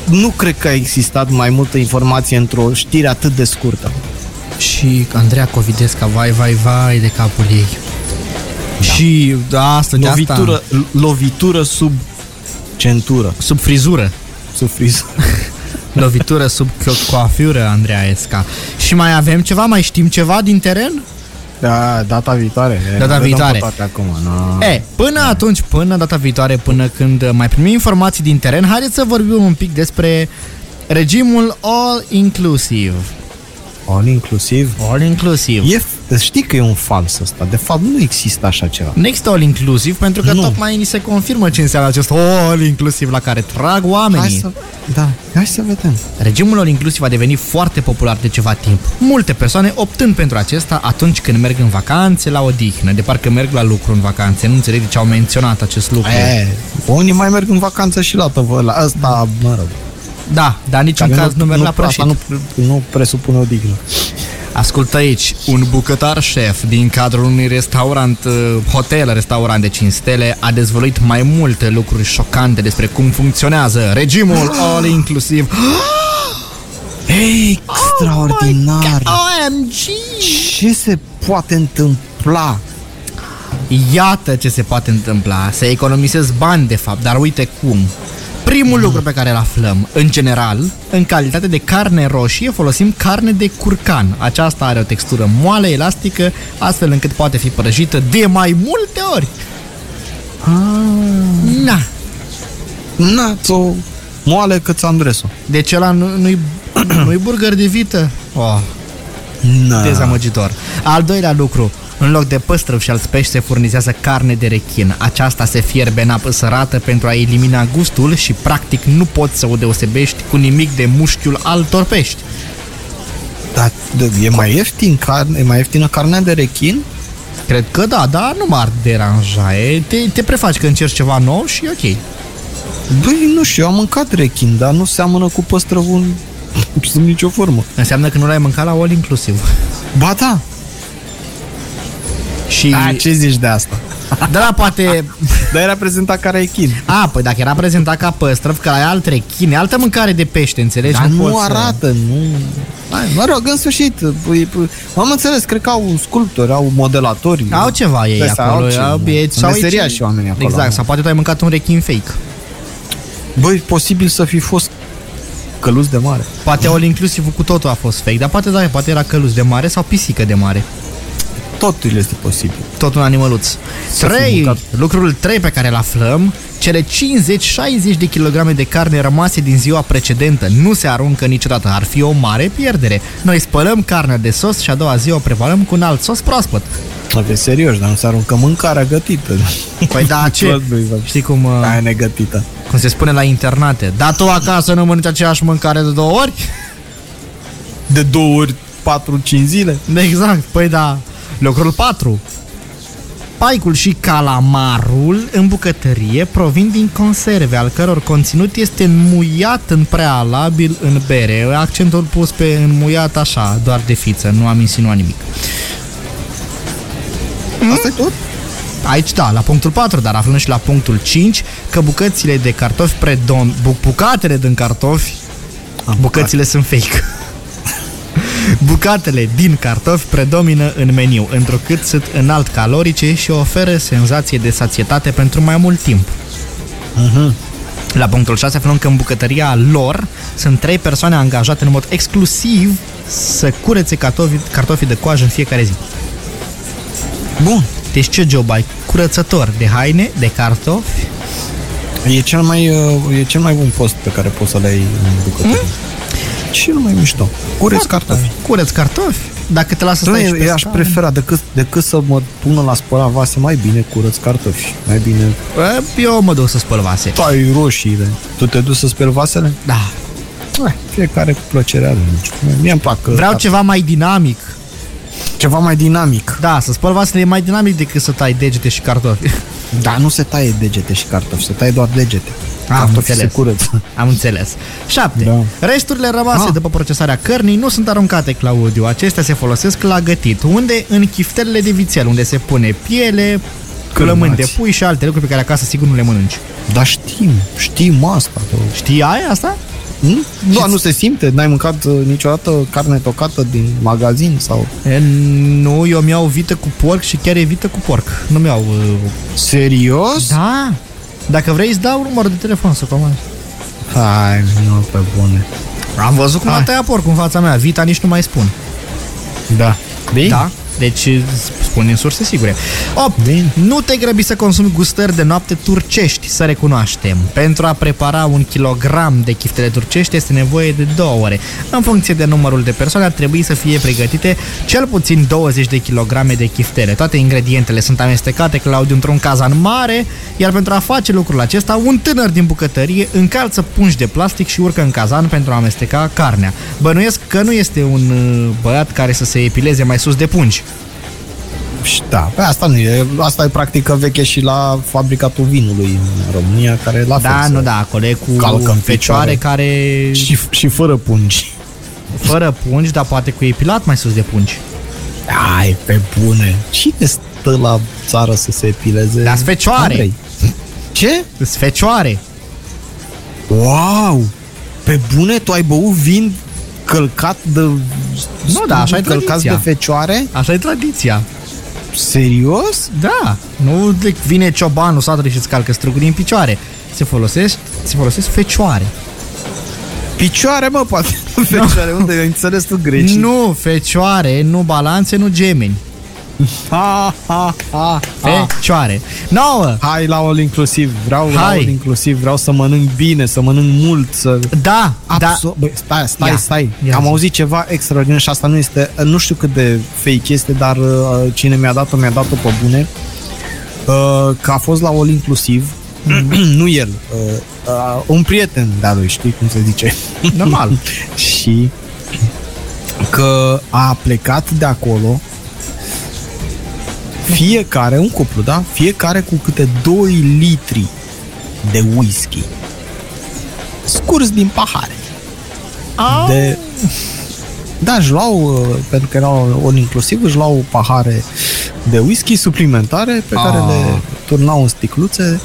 nu cred că a existat mai multă informație într-o știre atât de scurtă. Și Andreea Covidesca, vai, vai, vai de capul ei. Și da, asta, de asta, Lovitură, lovitură sub centură, sub frizură. sub friză. Lovitură sub co- coafură, Andreea Esca. Și mai avem ceva? Mai știm ceva din teren? Da, data viitoare. Data Nu vedem viitoare. pe Toate acum. No. E, până atunci, până data viitoare, până când mai primim informații din teren, haideți să vorbim un pic despre regimul all-inclusive. All inclusiv. All-inclusive. E, știi că e un fals ăsta. De fapt, nu există așa ceva. Nu există all-inclusive pentru că Nu. tocmai ni se confirmă ce înseamnă acest all-inclusive la care trag oamenii. Hai să, da, hai să vedem. Regimul all inclusiv a devenit foarte popular de ceva timp. Multe persoane optând pentru acesta atunci când merg în vacanțe la odihnă, de parcă merg la lucru în vacanțe. Nu înțeleg de ce au menționat acest lucru. E, unii mai merg în vacanță și la tăvă, la ăsta, mă rog. Da, dar niciun Care caz nu, merg la asta prășit. nu, nu presupune o dignă. Ascultă aici, un bucătar șef din cadrul unui restaurant, uh, hotel, restaurant de 5 stele, a dezvăluit mai multe lucruri șocante despre cum funcționează regimul all inclusiv. Extraordinar! OMG! Ce se poate întâmpla? Iată ce se poate întâmpla, să economisezi bani de fapt, dar uite cum. Primul Mm. lucru pe care îl aflăm, în general, în calitate de carne roșie, folosim carne de curcan. Aceasta are o textură moale, elastică, astfel încât poate fi prăjită de mai multe ori. Ah. Na, Na, o moale cât Andresu. deci ăla nu, nu-i, nu-i burger de vită? Oh, Na. dezamăgitor. Al doilea lucru, în loc de păstrăv și alți pești se furnizează carne de rechin. Aceasta se fierbe în apă sărată pentru a elimina gustul și practic nu poți să o deosebești cu nimic de mușchiul altor pești. Dar de- e mai ieftin carne, e mai ieftină carnea de rechin? Cred că da, dar nu m-ar deranja. E, te, te prefaci că încerci ceva nou și e ok. Băi, nu știu, eu am mâncat rechin, dar nu seamănă cu păstrăvul sub nicio formă. Înseamnă că nu l-ai mâncat la all inclusiv. Ba da. Și... A, ce zici de asta? Da, da, poate... Dar era prezentat ca rechin. A, păi dacă era prezentat ca păstrăv, că la alt rechin, e altă mâncare de pește, înțelegi? Dar nu, poți să- arată, nu... Hai, mă rog, în sfârșit, păi, păi, am înțeles, cred că au sculptori, au modelatori. Au ceva ei Ăsta, acolo, au ce- au, e, Sunt meseriași oamenii acolo. Exact, sau poate tu ai mâncat un rechin fake. Băi, posibil să fi fost căluț de mare. Poate all inclusiv cu totul a fost fake, dar poate da, poate era căluț de mare sau pisică de mare. Totul este posibil. Tot un animăluț. Să fi 3. mâncat. Lucrul 3 pe care îl aflăm, cele 50-60 de kilograme de carne rămase din ziua precedentă nu se aruncă niciodată. Ar fi o mare pierdere. Noi spălăm carnea de sos și a doua zi o preparăm cu un alt sos proaspăt. Aveți serios, dar nu se aruncă mâncarea gătită. Păi da, ce? Tot nu-i văd. Știi cum, uh, Aia negătită. cum se spune la internate? Dar tu acasă nu mănânci aceeași mâncare de două ori? De două ori, patru, cinci zile. Exact, păi da. Lucrul 4. Paicul și calamarul în bucătărie provin din conserve, al căror conținut este înmuiat în prealabil în bere. Accentul pus pe înmuiat așa, doar de fiță, nu am insinuat nimic. Asta e tot? Aici da, la punctul 4, dar aflăm și la punctul 5 că bucățile de cartofi predom... bu- bucatele din cartofi bucățile sunt fake. Bucatele din cartofi predomină în meniu, întrucât sunt înalt calorice și oferă senzație de sațietate pentru mai mult timp. La punctul 6 aflăm că în bucătăria lor sunt trei persoane angajate în mod exclusiv să curețe cartofi, cartofii de coajă în fiecare zi. Bun. Deci ce job ai? Curățător de haine, de cartofi, E cel mai, uh, e cel mai bun post pe care poți să-l ai în bucătărie. Cel mai mișto. Cureți cartofi. Cureț cartofi. Dacă te lasă să stai și Doamne, pe eu aș scaun. prefera decât, decât să mă pună la spălat vase, mai bine curăț cartofi. Mai bine Bă, Eu mă duc să spăl vase. tai roșiile. Tu te duci să speli vasele? Da. Eh, Fiecare cu plăcerea lui. nu știu. Mie îmi plac uh, Vreau car- ceva mai dinamic. ceva mai dinamic. Da, să spăl vasele e mai dinamic decât să tai degete și cartofi. Dar nu se taie degete și cartofi, se taie doar degete. Am Cartofii se înțeles. curăță. Am înțeles. 7. Da. Resturile rămase Ah. după procesarea cărnii nu sunt aruncate, Claudiu. Acestea se folosesc la gătit. Unde? În chiftelele de vițel, unde se pune piele, plămâni de pui și alte lucruri pe care acasă sigur nu le mănânci. Dar știm, știm asta. Că... Știi aia asta? Hmm? Nu, nu se simte? N-ai mâncat uh, niciodată carne tocată din magazin? sau? E, nu, eu mi-au vită cu porc și chiar e vită cu porc. Nu mi-au... Uh... Serios? Da. Dacă vrei, îți dau numărul de telefon să comanzi. Hai, nu pe bune. Am văzut cum a tăiat porcul în fața mea. Vita nici nu mai spun. Da. Bine? Da? Deci spun din surse sigure. 8. Bine. Nu te grăbi să consumi gustări de noapte turcești, să recunoaștem. Pentru a prepara un kilogram de chiftele turcești este nevoie de două ore. În funcție de numărul de persoane ar trebui să fie pregătite cel puțin 20 de kilograme de chiftele. Toate ingredientele sunt amestecate, Claudiu, într-un cazan mare, iar pentru a face lucrul acesta, un tânăr din bucătărie încalță pungi de plastic și urcă în cazan pentru a amesteca carnea. Bănuiesc că nu este un uh, băiat care să se epileze mai sus de pungi. Și Da, pe asta nu e. Asta e practică veche și la fabricatul vinului în România, care la fel Da, se- nu, da, acolo e cu calcă în fecioare picioare. care Și, și fără pungi. fără pungi, dar poate cu epilat mai sus de pungi. Ai, pe bune. Cine stă la țară să se epileze? Dar-s fecioare. Andrei. Ce? Sunt fecioare. Wow! Pe bune, tu ai băut vin călcat de... Nu, da, așa e Călcat tradiția. de fecioare? Așa e tradiția. Serios? Da, nu de- vine ciobanul satului și îți calcă strugurii în picioare. Se folosesc, se folosesc fecioare. Picioare, mă, poate. Fecioare, unde ai înțeles tu grecii? Nu fecioare, nu balanțe, nu gemeni. Ha, ha, ha, ha. Fecioare. 9. Hai la all inclusiv, vreau la Hai. all inclusiv, vreau să mănânc bine, să mănânc mult, să... Da, da. Absolut. Băi, stai, stai, Ia, stai. ia Am zi. auzit ceva extraordinar și asta nu este, nu știu cât de fake este, dar uh, cine mi-a dat-o, mi-a dat-o pe bune. Uh, că a fost la all inclusiv, nu el, uh, uh, un prieten de-a lui, știi cum se zice. Normal. și că a plecat de acolo fiecare, un cuplu, da? Fiecare cu câte 2 litri de whisky scurs din pahare. De... Da, își luau, uh, pentru că erau ori inclusiv, își luau pahare de whisky suplimentare pe care Ah. le turnau în sticluțe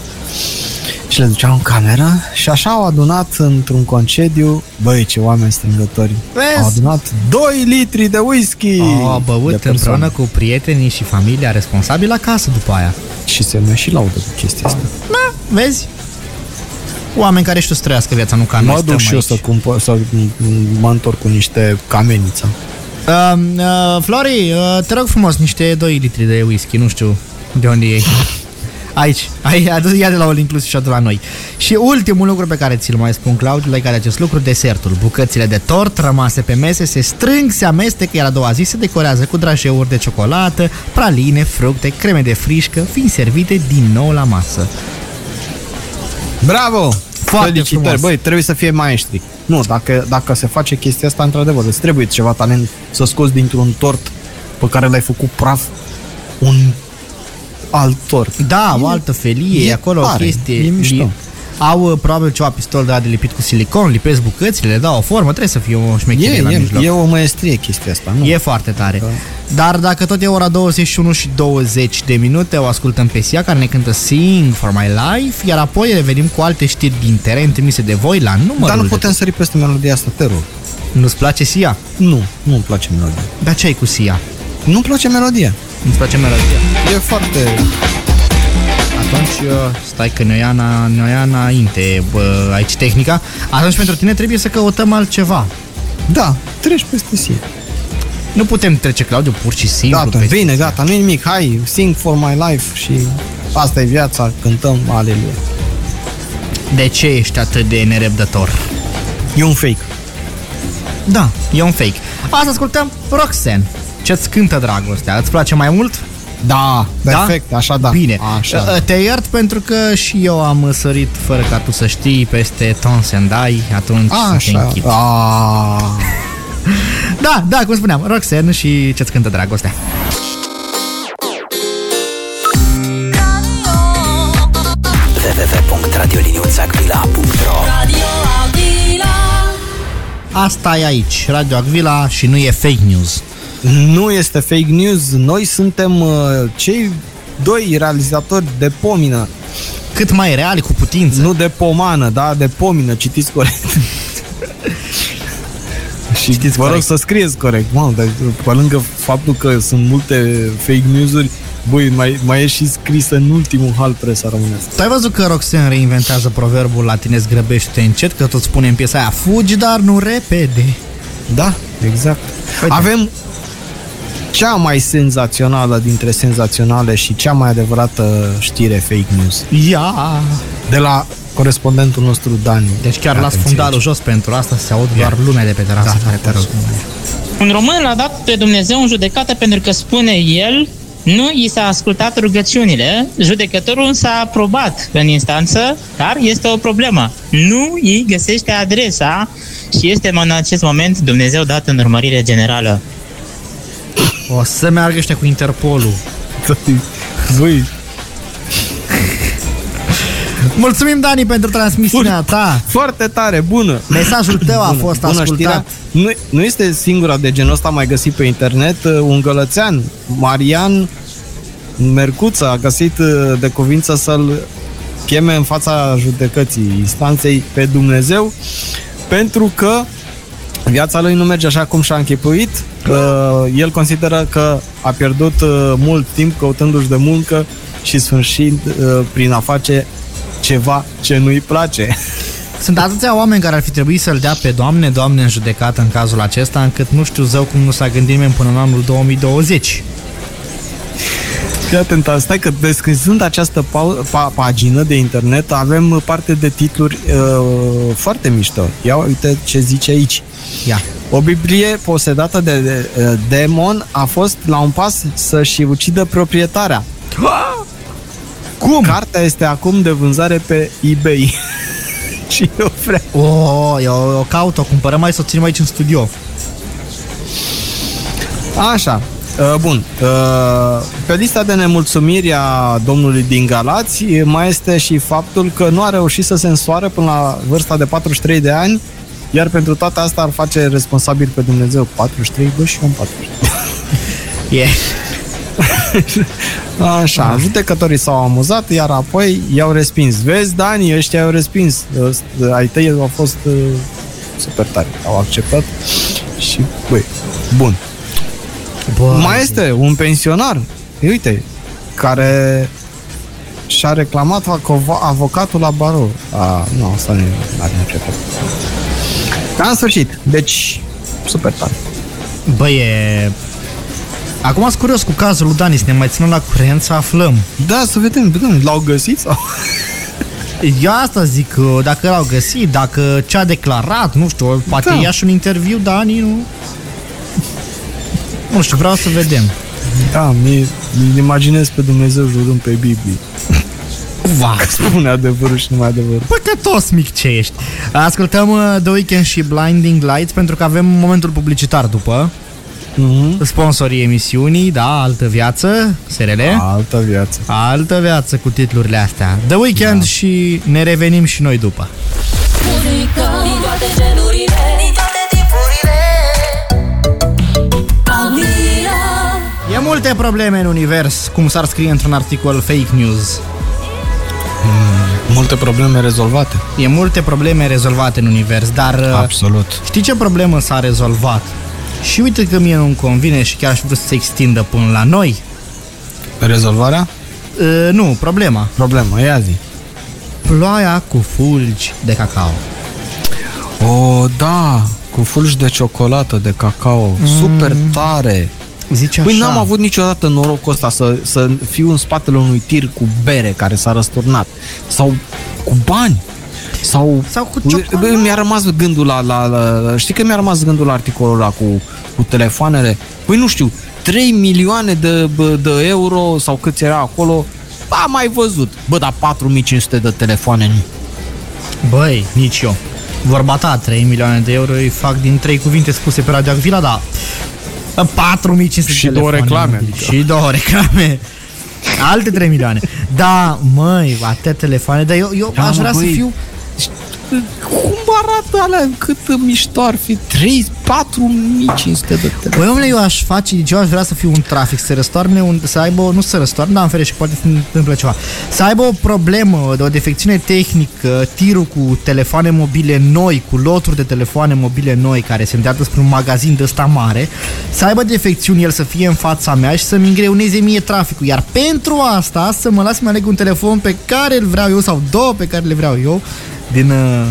și le duceau în cameră și așa au adunat într-un concediu, băi, ce oameni strângători, Vezi? au adunat 2 litri de whisky Au de băut persoană. împreună cu prietenii și familia responsabilă acasă după aia. Și se mai și laudă cu chestia asta. Da, vezi? Oameni care știu să trăiască viața, nu ca noi Mă duc stăm și eu aici. să, cumpăr, să mă întorc cu niște cameniță. Uh, uh, Flori, uh, te rog frumos, niște 2 litri de whisky, nu știu de unde e. Aici, ai adus, ia de la All Inclusive și adu la noi. Și ultimul lucru pe care ți-l mai spun, Claudiu, legat de acest lucru, desertul. Bucățile de tort rămase pe mese se strâng, se amestecă, iar a doua zi se decorează cu drajeuri de ciocolată, praline, fructe, creme de frișcă, fiind servite din nou la masă. Bravo! Foarte Felicitări, frumos. băi, trebuie să fie maestri. Nu, dacă, dacă se face chestia asta, într-adevăr, îți trebuie ceva talent să scoți dintr-un tort pe care l-ai făcut praf un altor. Da, o altă felie, e e acolo tare, o chestie. e mișto. li- Au uh, probabil ceva pistol de, de lipit cu silicon, lipesc bucățile, le dau o formă, trebuie să fie o șmecherie E, la e, mijloc. e o maestrie chestia asta, nu? E foarte tare. Dar dacă tot e ora 21 și 20 de minute, o ascultăm pe Sia care ne cântă Sing for My Life, iar apoi revenim cu alte știri din teren trimise de voi la numărul Dar nu de putem sări peste melodia asta, te rog. Nu-ți place Sia? Nu, nu-mi place melodia. Dar ce ai cu Sia? Nu-mi place melodia. Nu-ți place melodia? E foarte... Atunci, uh, stai că ne ia, na- ne ia înainte bă, aici tehnica. Atunci pentru tine trebuie să căutăm altceva. Da, treci peste sie. Nu putem trece, Claudiu, pur și simplu. Gata, peste vine, Sia. gata, nu nimic, hai, sing for my life și asta e viața, cântăm, aleluia. De ce ești atât de nerăbdător? E un fake. Da, e un fake. Asta ascultăm Roxanne. Ce-ți cântă dragostea? Îți place mai mult? Da, perfect, așa da. Bine. Așa. Uh, Te iert pentru că și eu am sărit fără ca tu să știi peste Tons and I, atunci să te Așa. închid. A, Da, da, cum spuneam, Roxanne și ce-ți cântă dragostea. www.radioliniuțagvila.ro Radio Avila Asta e aici, Radio Agvila și nu e fake news. Nu este fake news, noi suntem uh, cei doi realizatori de pomină, Cât mai reali cu putință. nu de pomană, da, de pomină, citiți corect. Și Citiți vă rog corect. să scrieți corect, mă, dar pe lângă faptul că sunt multe fake news-uri, băi, mai, mai e și scris în ultimul hal presa românească. Tu ai văzut că Roxanne reinventează proverbul latinez grăbește încet, că tot spune în piesa aia, fugi, dar nu repede. Da, exact. Uite. Avem cea mai senzațională dintre senzaționale și cea mai adevărată știre fake news. Ia! De la corespondentul nostru Dani. Deci chiar las Atenție fundalul aici. jos pentru asta, se aud doar lumea de pe terasă. Da, care te rog. Un român l-a dat pe Dumnezeu în judecată pentru că spune el nu i s-a ascultat rugăciunile, judecătorul s-a aprobat în instanță, dar este o problemă. Nu îi găsește adresa și este în acest moment Dumnezeu dat în urmărire generală. O să meargă ăștia cu Interpolul. Băi, Mulțumim, Dani, pentru transmisiunea ta. foarte tare, bună! Mesajul tău a fost Bună ascultat. știrea. Nu, nu este singura de genul ăsta mai găsit pe internet. Uh, Un gălățean, Marian Mercuță, a găsit uh, de cuvință să-l cheme în fața judecății instanței pe Dumnezeu pentru că viața lui nu merge așa cum și-a închipuit. Uh, El consideră că a pierdut uh, mult timp căutându-și de muncă și sfârșind uh, prin a face ceva ce nu-i place. Sunt atâția oameni care ar fi trebuit să-l dea pe Doamne, Doamne în judecată în cazul acesta, încât nu știu zău cum nu s-a gândit nimeni până în anul 2020. Fii atent, stai că descrizând această pau- pa- pagină de internet avem parte de titluri uh, foarte mișto. Ia uite ce zice aici. Ia. O Biblie posedată de, de uh, demon a fost la un pas să-și ucidă proprietarea. Cum? Cartea este acum de vânzare pe eBay. Și eu vreau. O, eu o caut, o cumpărăm mai să o ținem aici în studio. Așa. Uh, Bun. Uh, Pe lista de nemulțumiri a domnului din Galați mai este și faptul că nu a reușit să se însoară până la vârsta de 43 de ani, iar pentru toate asta ar face responsabil pe Dumnezeu 43, bă, și eu am 43. E. Așa, judecătorii s-au amuzat, iar apoi i-au respins. Vezi, Dani, ăștia i-au respins. Ăst- Ai tăi au fost uh, super tari. Au acceptat și, băi, bun. Bă, Mai este un pensionar, uite, care și-a reclamat acova- avocatul la barou. A, nu, asta nu are nicio treabă. Ca în sfârșit, deci, super tare. Bă, e... Acum sunt curios cu cazul lui Dani, să ne mai ținem la curent să aflăm. Da, să vedem, vedem, l-au găsit sau? Eu asta zic, că dacă l-au găsit, dacă ce a declarat, nu știu, poate Da. ia și un interviu, Dani, nu? Nu știu, vreau să vedem. Da, mi mi imaginez pe Dumnezeu jurând pe Biblie. Va, Spune adevărul și numai adevărul. păcătos mic ce ești. Ascultăm uh, The Weeknd și Blinding Lights pentru că avem momentul publicitar după. Mhm. sponsorii emisiunii, da, Altă Viață, SRL. Altă viață. Altă Viață cu titlurile astea. The Weekend Da. și ne revenim și noi după. Muzică multe probleme în univers, cum s-ar scrie într-un articol fake news. Multe probleme rezolvate. E multe probleme rezolvate în univers, dar uh, Absolut. știi ce problemă s-a rezolvat? Și uite că mie nu-mi convine și chiar aș vrea să se extindă până la noi. Rezolvarea? Uh, nu, problema. Problema, ia zi. Ploaia cu fulgi de cacao. O, da, cu fulgi de ciocolată, de cacao, mm. super tare. Zice așa. Păi n-am avut niciodată norocul ăsta să, să fiu în spatele unui tir cu bere care s-a răsturnat. Sau cu bani. Sau, Sau cu Bă, ciocolată. Mi-a rămas gândul la, la, la... Știi că mi-a rămas gândul la articolul ăla cu, cu telefoanele? Păi nu știu, 3 milioane de, bă, de euro sau câți era acolo, am mai văzut. Bă, dar 4500 de telefoane nu. Băi, nici eu. Vorba ta, 3 milioane de euro îi fac din 3 cuvinte spuse pe Radio Acvila, da. 4500 Și de două telefoane reclame, mobile. adică. Și două reclame. Alte 3 milioane. Da, măi, atâtea telefoane, dar eu, eu Da, aș mă, vrea să băi. fiu... Cum arată alea? Cât mișto ar fi? 3, 4500 de telefoane. Băi, omule, eu aș face, eu aș vrea să fiu un trafic, să răstoarne, un, să aibă, nu să răstoarne, dar în fere și poate să întâmple ceva. Să aibă o problemă, de o defecțiune tehnică, tirul cu telefoane mobile noi, cu loturi de telefoane mobile noi, care se îndreaptă spre un magazin de ăsta mare, să aibă defecțiuni, el să fie în fața mea și să-mi îngreuneze mie traficul. Iar pentru asta, să mă las să-mi aleg un telefon pe care îl vreau eu sau două pe care le vreau eu, din uh,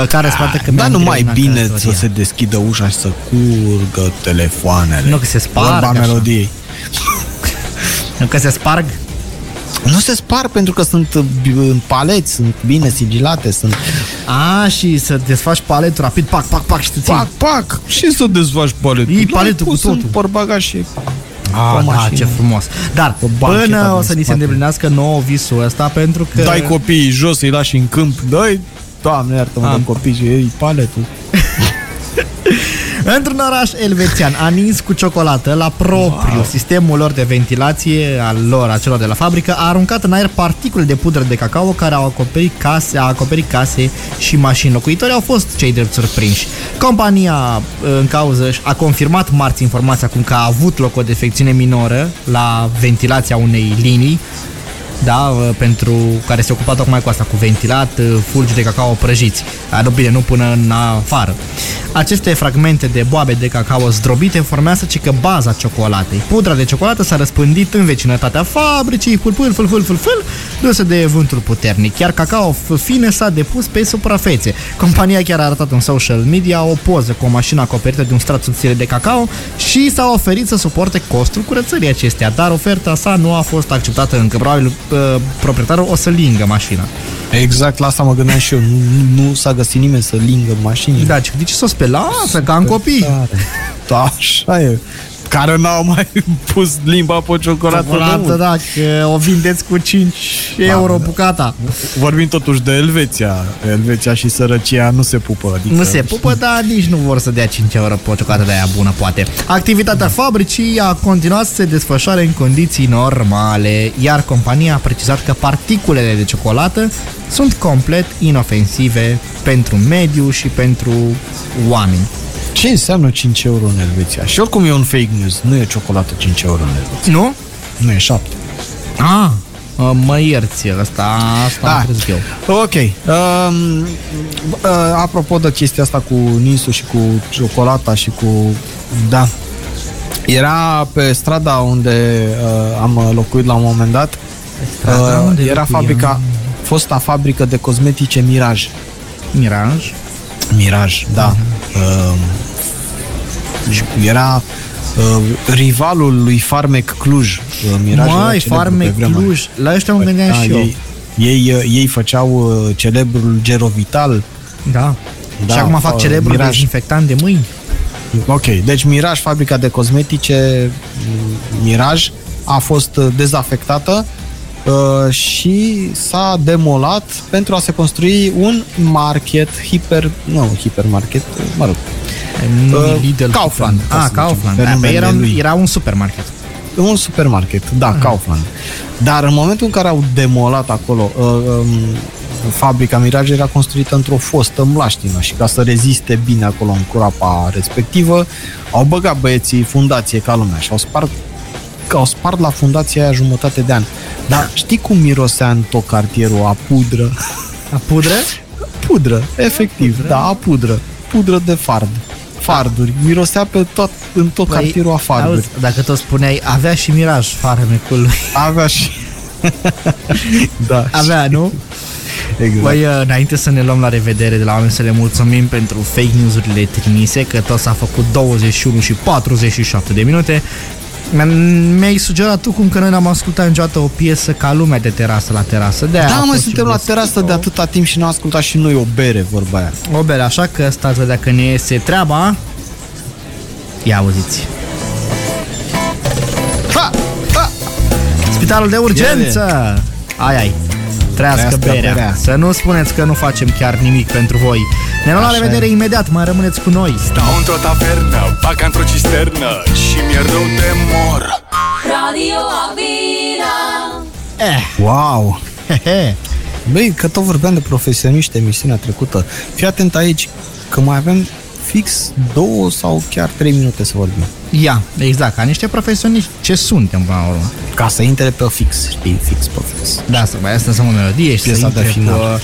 uh, care spate că Dar mi-am nu mai îngreunat bine călătoria. să se deschidă ușa și să curgă telefoanele. Nu, că se sparg Vorba așa. melodiei. Nu că se sparg Nu se spar pentru că sunt uh, în paleți, sunt bine sigilate, sunt A, și să desfaci paletul rapid, pac, pac, pac și te ții. pac, pac, și să dezfaci paletul. Iei L-ai paletul cu pus în totul. portbagaj și A, pe da, mașină. ce frumos. Dar Pe bancheta până o din să ni se spate. îndeplinească nouă visul ăsta, pentru că... dai copiii jos, îi lași în câmp, dai, doamne, iartă-mă Am. de copii și ei paletul. Într-un oraș elvețian, anins cu ciocolată, la propriu, wow. sistemul lor de ventilație al lor, a celor de la fabrică, a aruncat în aer particule de pudră de cacao care au acoperit case, a acoperit case și mașini. Locuitorii au fost cei drept surprinși. Compania în cauză a confirmat marți informația cum că a avut loc o defecțiune minoră la ventilația unei linii da, uh, pentru care se ocupa tocmai cu asta, cu ventilat, uh, fulgi de cacao prăjiți. Dar nu bine, nu până în afară. Aceste fragmente de boabe de cacao zdrobite formează ci că baza ciocolatei. Pudra de ciocolată s-a răspândit în vecinătatea fabricii, fâl, fâl, fâl, fâl, fâl, fâl, dusă de vântul puternic. Chiar cacao f- fine s-a depus pe suprafețe. Compania chiar a arătat în social media o poză cu o mașină acoperită de un strat subțire de cacao și s-a oferit să suporte costul curățării acestea, dar oferta sa nu a fost acceptată încă. Probabil uh, proprietarul o să lingă mașina. Exact, la asta mă gândeam și eu. Nu, nu s-a găsit nimeni să lingă mașinile. Da, ce, de ce să o speli? Lasă, ca în copii. Tare. Da, așa e. Care n-au mai pus limba pe ciocolată. de Ciocolată, mult. da, că o vindeți cu 5 euro da. bucata. Vorbim totuși de Elveția. Elveția și sărăcia nu se pupă. Adică Nu se pupă, dar nici nu vor să dea 5 euro pe o ciocolată de aia bună, poate. Activitatea fabricii a continuat să se desfășoare în condiții normale, iar compania a precizat că particulele de ciocolată sunt complet inofensive pentru mediu și pentru oameni. Ce înseamnă 5 euro în Elveția? Și oricum e un fake news. Nu e ciocolată 5 euro în Elveția. Nu? Nu e 7. Ah, mă ierți, asta, asta Da. am crezut eu. Ok. Um, uh, apropo de chestia asta cu ninsul și cu ciocolata și cu... Da. Era pe strada unde uh, am locuit la un moment dat. strada uh, unde era locuiam. fabrica, fosta fabrică de cosmetice Miraj. Miraj. Miraj, da. Uh, și era uh, rivalul lui Farmec Cluj. Uh, Miraj era Mai, celebru pe Farmec vremuri. Cluj. La ăștia mă gândeam Da, și eu. ei, ei, uh, ei făceau uh, celebrul Gerovital. Da. Da, și acum fac uh, celebrul Miraj. dezinfectant de mâini. Ok, deci Miraj, fabrica de cosmetice mm, Miraj, a fost uh, dezafectată uh, și s-a demolat pentru a se construi un market, hiper, nu hipermarket, mă rog, Uh, Lidl. Kaufland, ca Ah, să zicem, Kaufland. pe Da, numele era, lui. era un supermarket. Un supermarket, da, Mhm. Kaufland. Dar în momentul în care au demolat acolo, uh, um, fabrica Mirage era construită într-o fostă mlaștină și ca să reziste bine acolo în curapa respectivă, au băgat băieții fundație ca lumea și au spart că au spart la fundația aia jumătate de an. Dar știi cum mirosea în tot cartierul a pudră? A pudră? Pudră, efectiv, pudră? da, a pudră. Pudră de fard. Farduri. Mirosea pe tot, în tot Păi, cartierul a farduri. auzi, dacă tot spuneai, avea și miraj farmecul lui. Avea și... da, Avea, nu? exact. Băi, uh, înainte să ne luăm la revedere de la oameni să le mulțumim pentru fake news-urile trimise, că tot s-a făcut 21 și 47 de minute. Mi-a- Mi-ai sugerat tu cum că noi n-am ascultat niciodată o piesă ca lumea de terasă la terasă. De Da, mă, suntem la terasă de atâta timp și n-am ascultat și noi o bere, vorba aia. O bere, așa că stați vedea că ne iese treaba. Ia auziți. Ha! Ha! Spitalul de urgență! Ai, ai. Trească Trească berea. berea. Să nu spuneți că nu facem chiar nimic pentru voi. Ne luăm la Așa revedere e. imediat, mai rămâneți cu noi. Stau într-o tavernă, bag într-o cisternă Și mi-e rău de mor Radio Avila Eh, Wow! he, he. Băi, că tot vorbeam de profesioniști emisiunea trecută. Fii atent aici, că mai avem fix două sau chiar trei minute să vorbim. Ia, exact, ca niște profesioniști, ce suntem până la urmă? Ca să intre pe fix, știi, fix pe fix. Da, să mai asta să o melodie și Piesa să de intre final. Cu...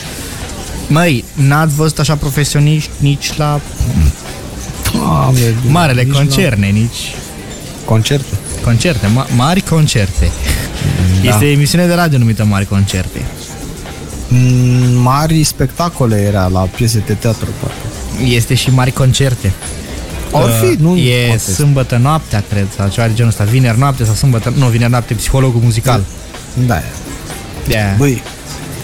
Măi, n-ați văzut așa profesioniști nici la Doamne, marele nici la concerne, nici Concerte. concerte, ma- mari concerte. Da. Este emisiune de radio numită Mari Concerte. Mm, Mari spectacole era la piese de teatru, parcă. Este și Mari Concerte. Or fi, nu e poate. sâmbătă noaptea, cred, sau ceva de genul ăsta, vineri noapte sau sâmbătă, nu, vineri noapte, psihologul muzical. Da. Yeah. Băi,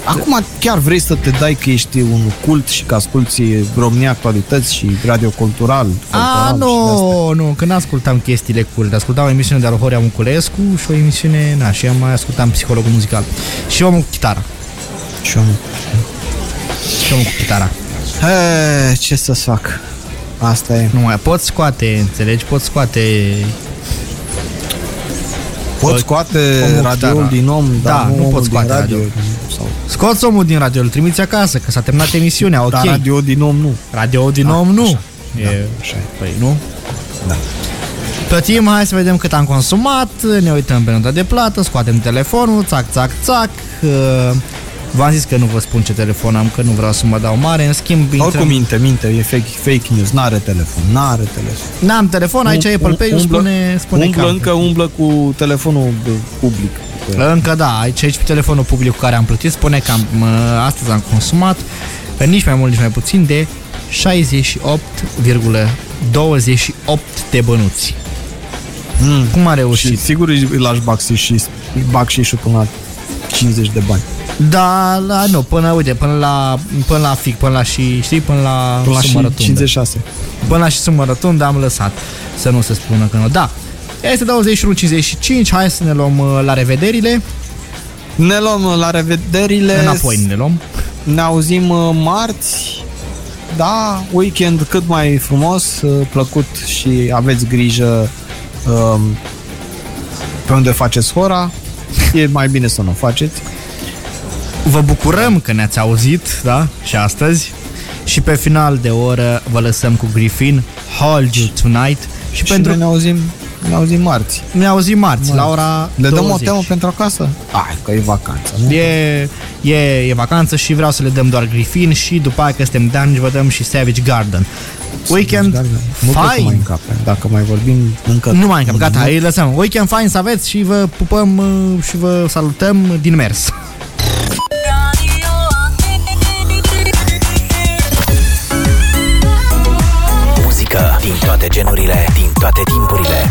acum chiar vrei să te dai că ești un cult și că asculti România Actualități și Radio Cultural? A, Cultural și de-astea? nu, nu, că n-ascultam chestiile culte. Ascultam o emisiune de Alohoria Muculescu și o emisiune, na, și eu mai ascultam psihologul muzical. Și omul cu chitara. Și eu nu. Și omul cu chitara. He, ce să-ți fac? Asta e. Nu mai pot scoate, înțelegi? Pot scoate... Pot scoate omul radioul chitară. din om, Da, dar nu omul pot din scoate radio. radio. Sau, Scoți omul din radio, îl trimiți acasă, că s-a terminat emisiunea, ok. Dar radio din om nu. radio din om, nu. așa. E, Da, așa e. Păi nu? Da. Plătim, hai să vedem cât am consumat, ne uităm pe nota de plată, scoatem telefonul, țac, țac, țac. Uh, V-am zis că nu vă spun ce telefon am, că nu vreau să mă dau mare, în schimb Oricum intrăm... minte, minte, e fake, fake news, n-are telefon, n-are telefon. N-am telefon, aici e Apple Pay, spune, spune umblă că am. încă umblă cu telefonul bă, public. Încă da, aici, aici pe telefonul public cu care am plătit spune că am, mă, astăzi am consumat pe nici mai mult, nici mai puțin de 68,28 de bănuți. Mm. Cum a Și reușit? sigur îi lași baxi și îi bag și și până la 50 de bani. Da, la, nu, până, uite, până la, până la fic, până la și, știi, până la, Până la sumă și rotundă. 56. Până la și sumă rotundă am lăsat să nu se spună că nu. Da, este 21.55, hai să ne luăm uh, la revederile, Ne luăm la revederile. înapoi ne luăm. Ne auzim uh, marți. Da, weekend cât mai frumos, uh, plăcut și aveți grijă um, pe unde faceți hora. E mai bine să nu o faceți. Vă bucurăm că ne-ați auzit, da, și astăzi. Și pe final de oră vă lăsăm cu Griffin, Hold You Tonight. Și, Și pentru noi ne auzim, ne auzim marți. ne auzim marți, la ora Le dăm 20. o temă pentru acasă? Hai, că e vacanță, nu? E, e, e vacanță și vreau să le dăm doar Griffin și după aia că suntem dani vă dăm și Savage Garden. Weekend Nu cred că mai fine. încape. Dacă mai vorbim încă... Nu mai încap, gata, îi lăsăm. Weekend fine să aveți și vă pupăm uh, și vă salutăm din mers. Muzică din toate genurile, din toate timpurile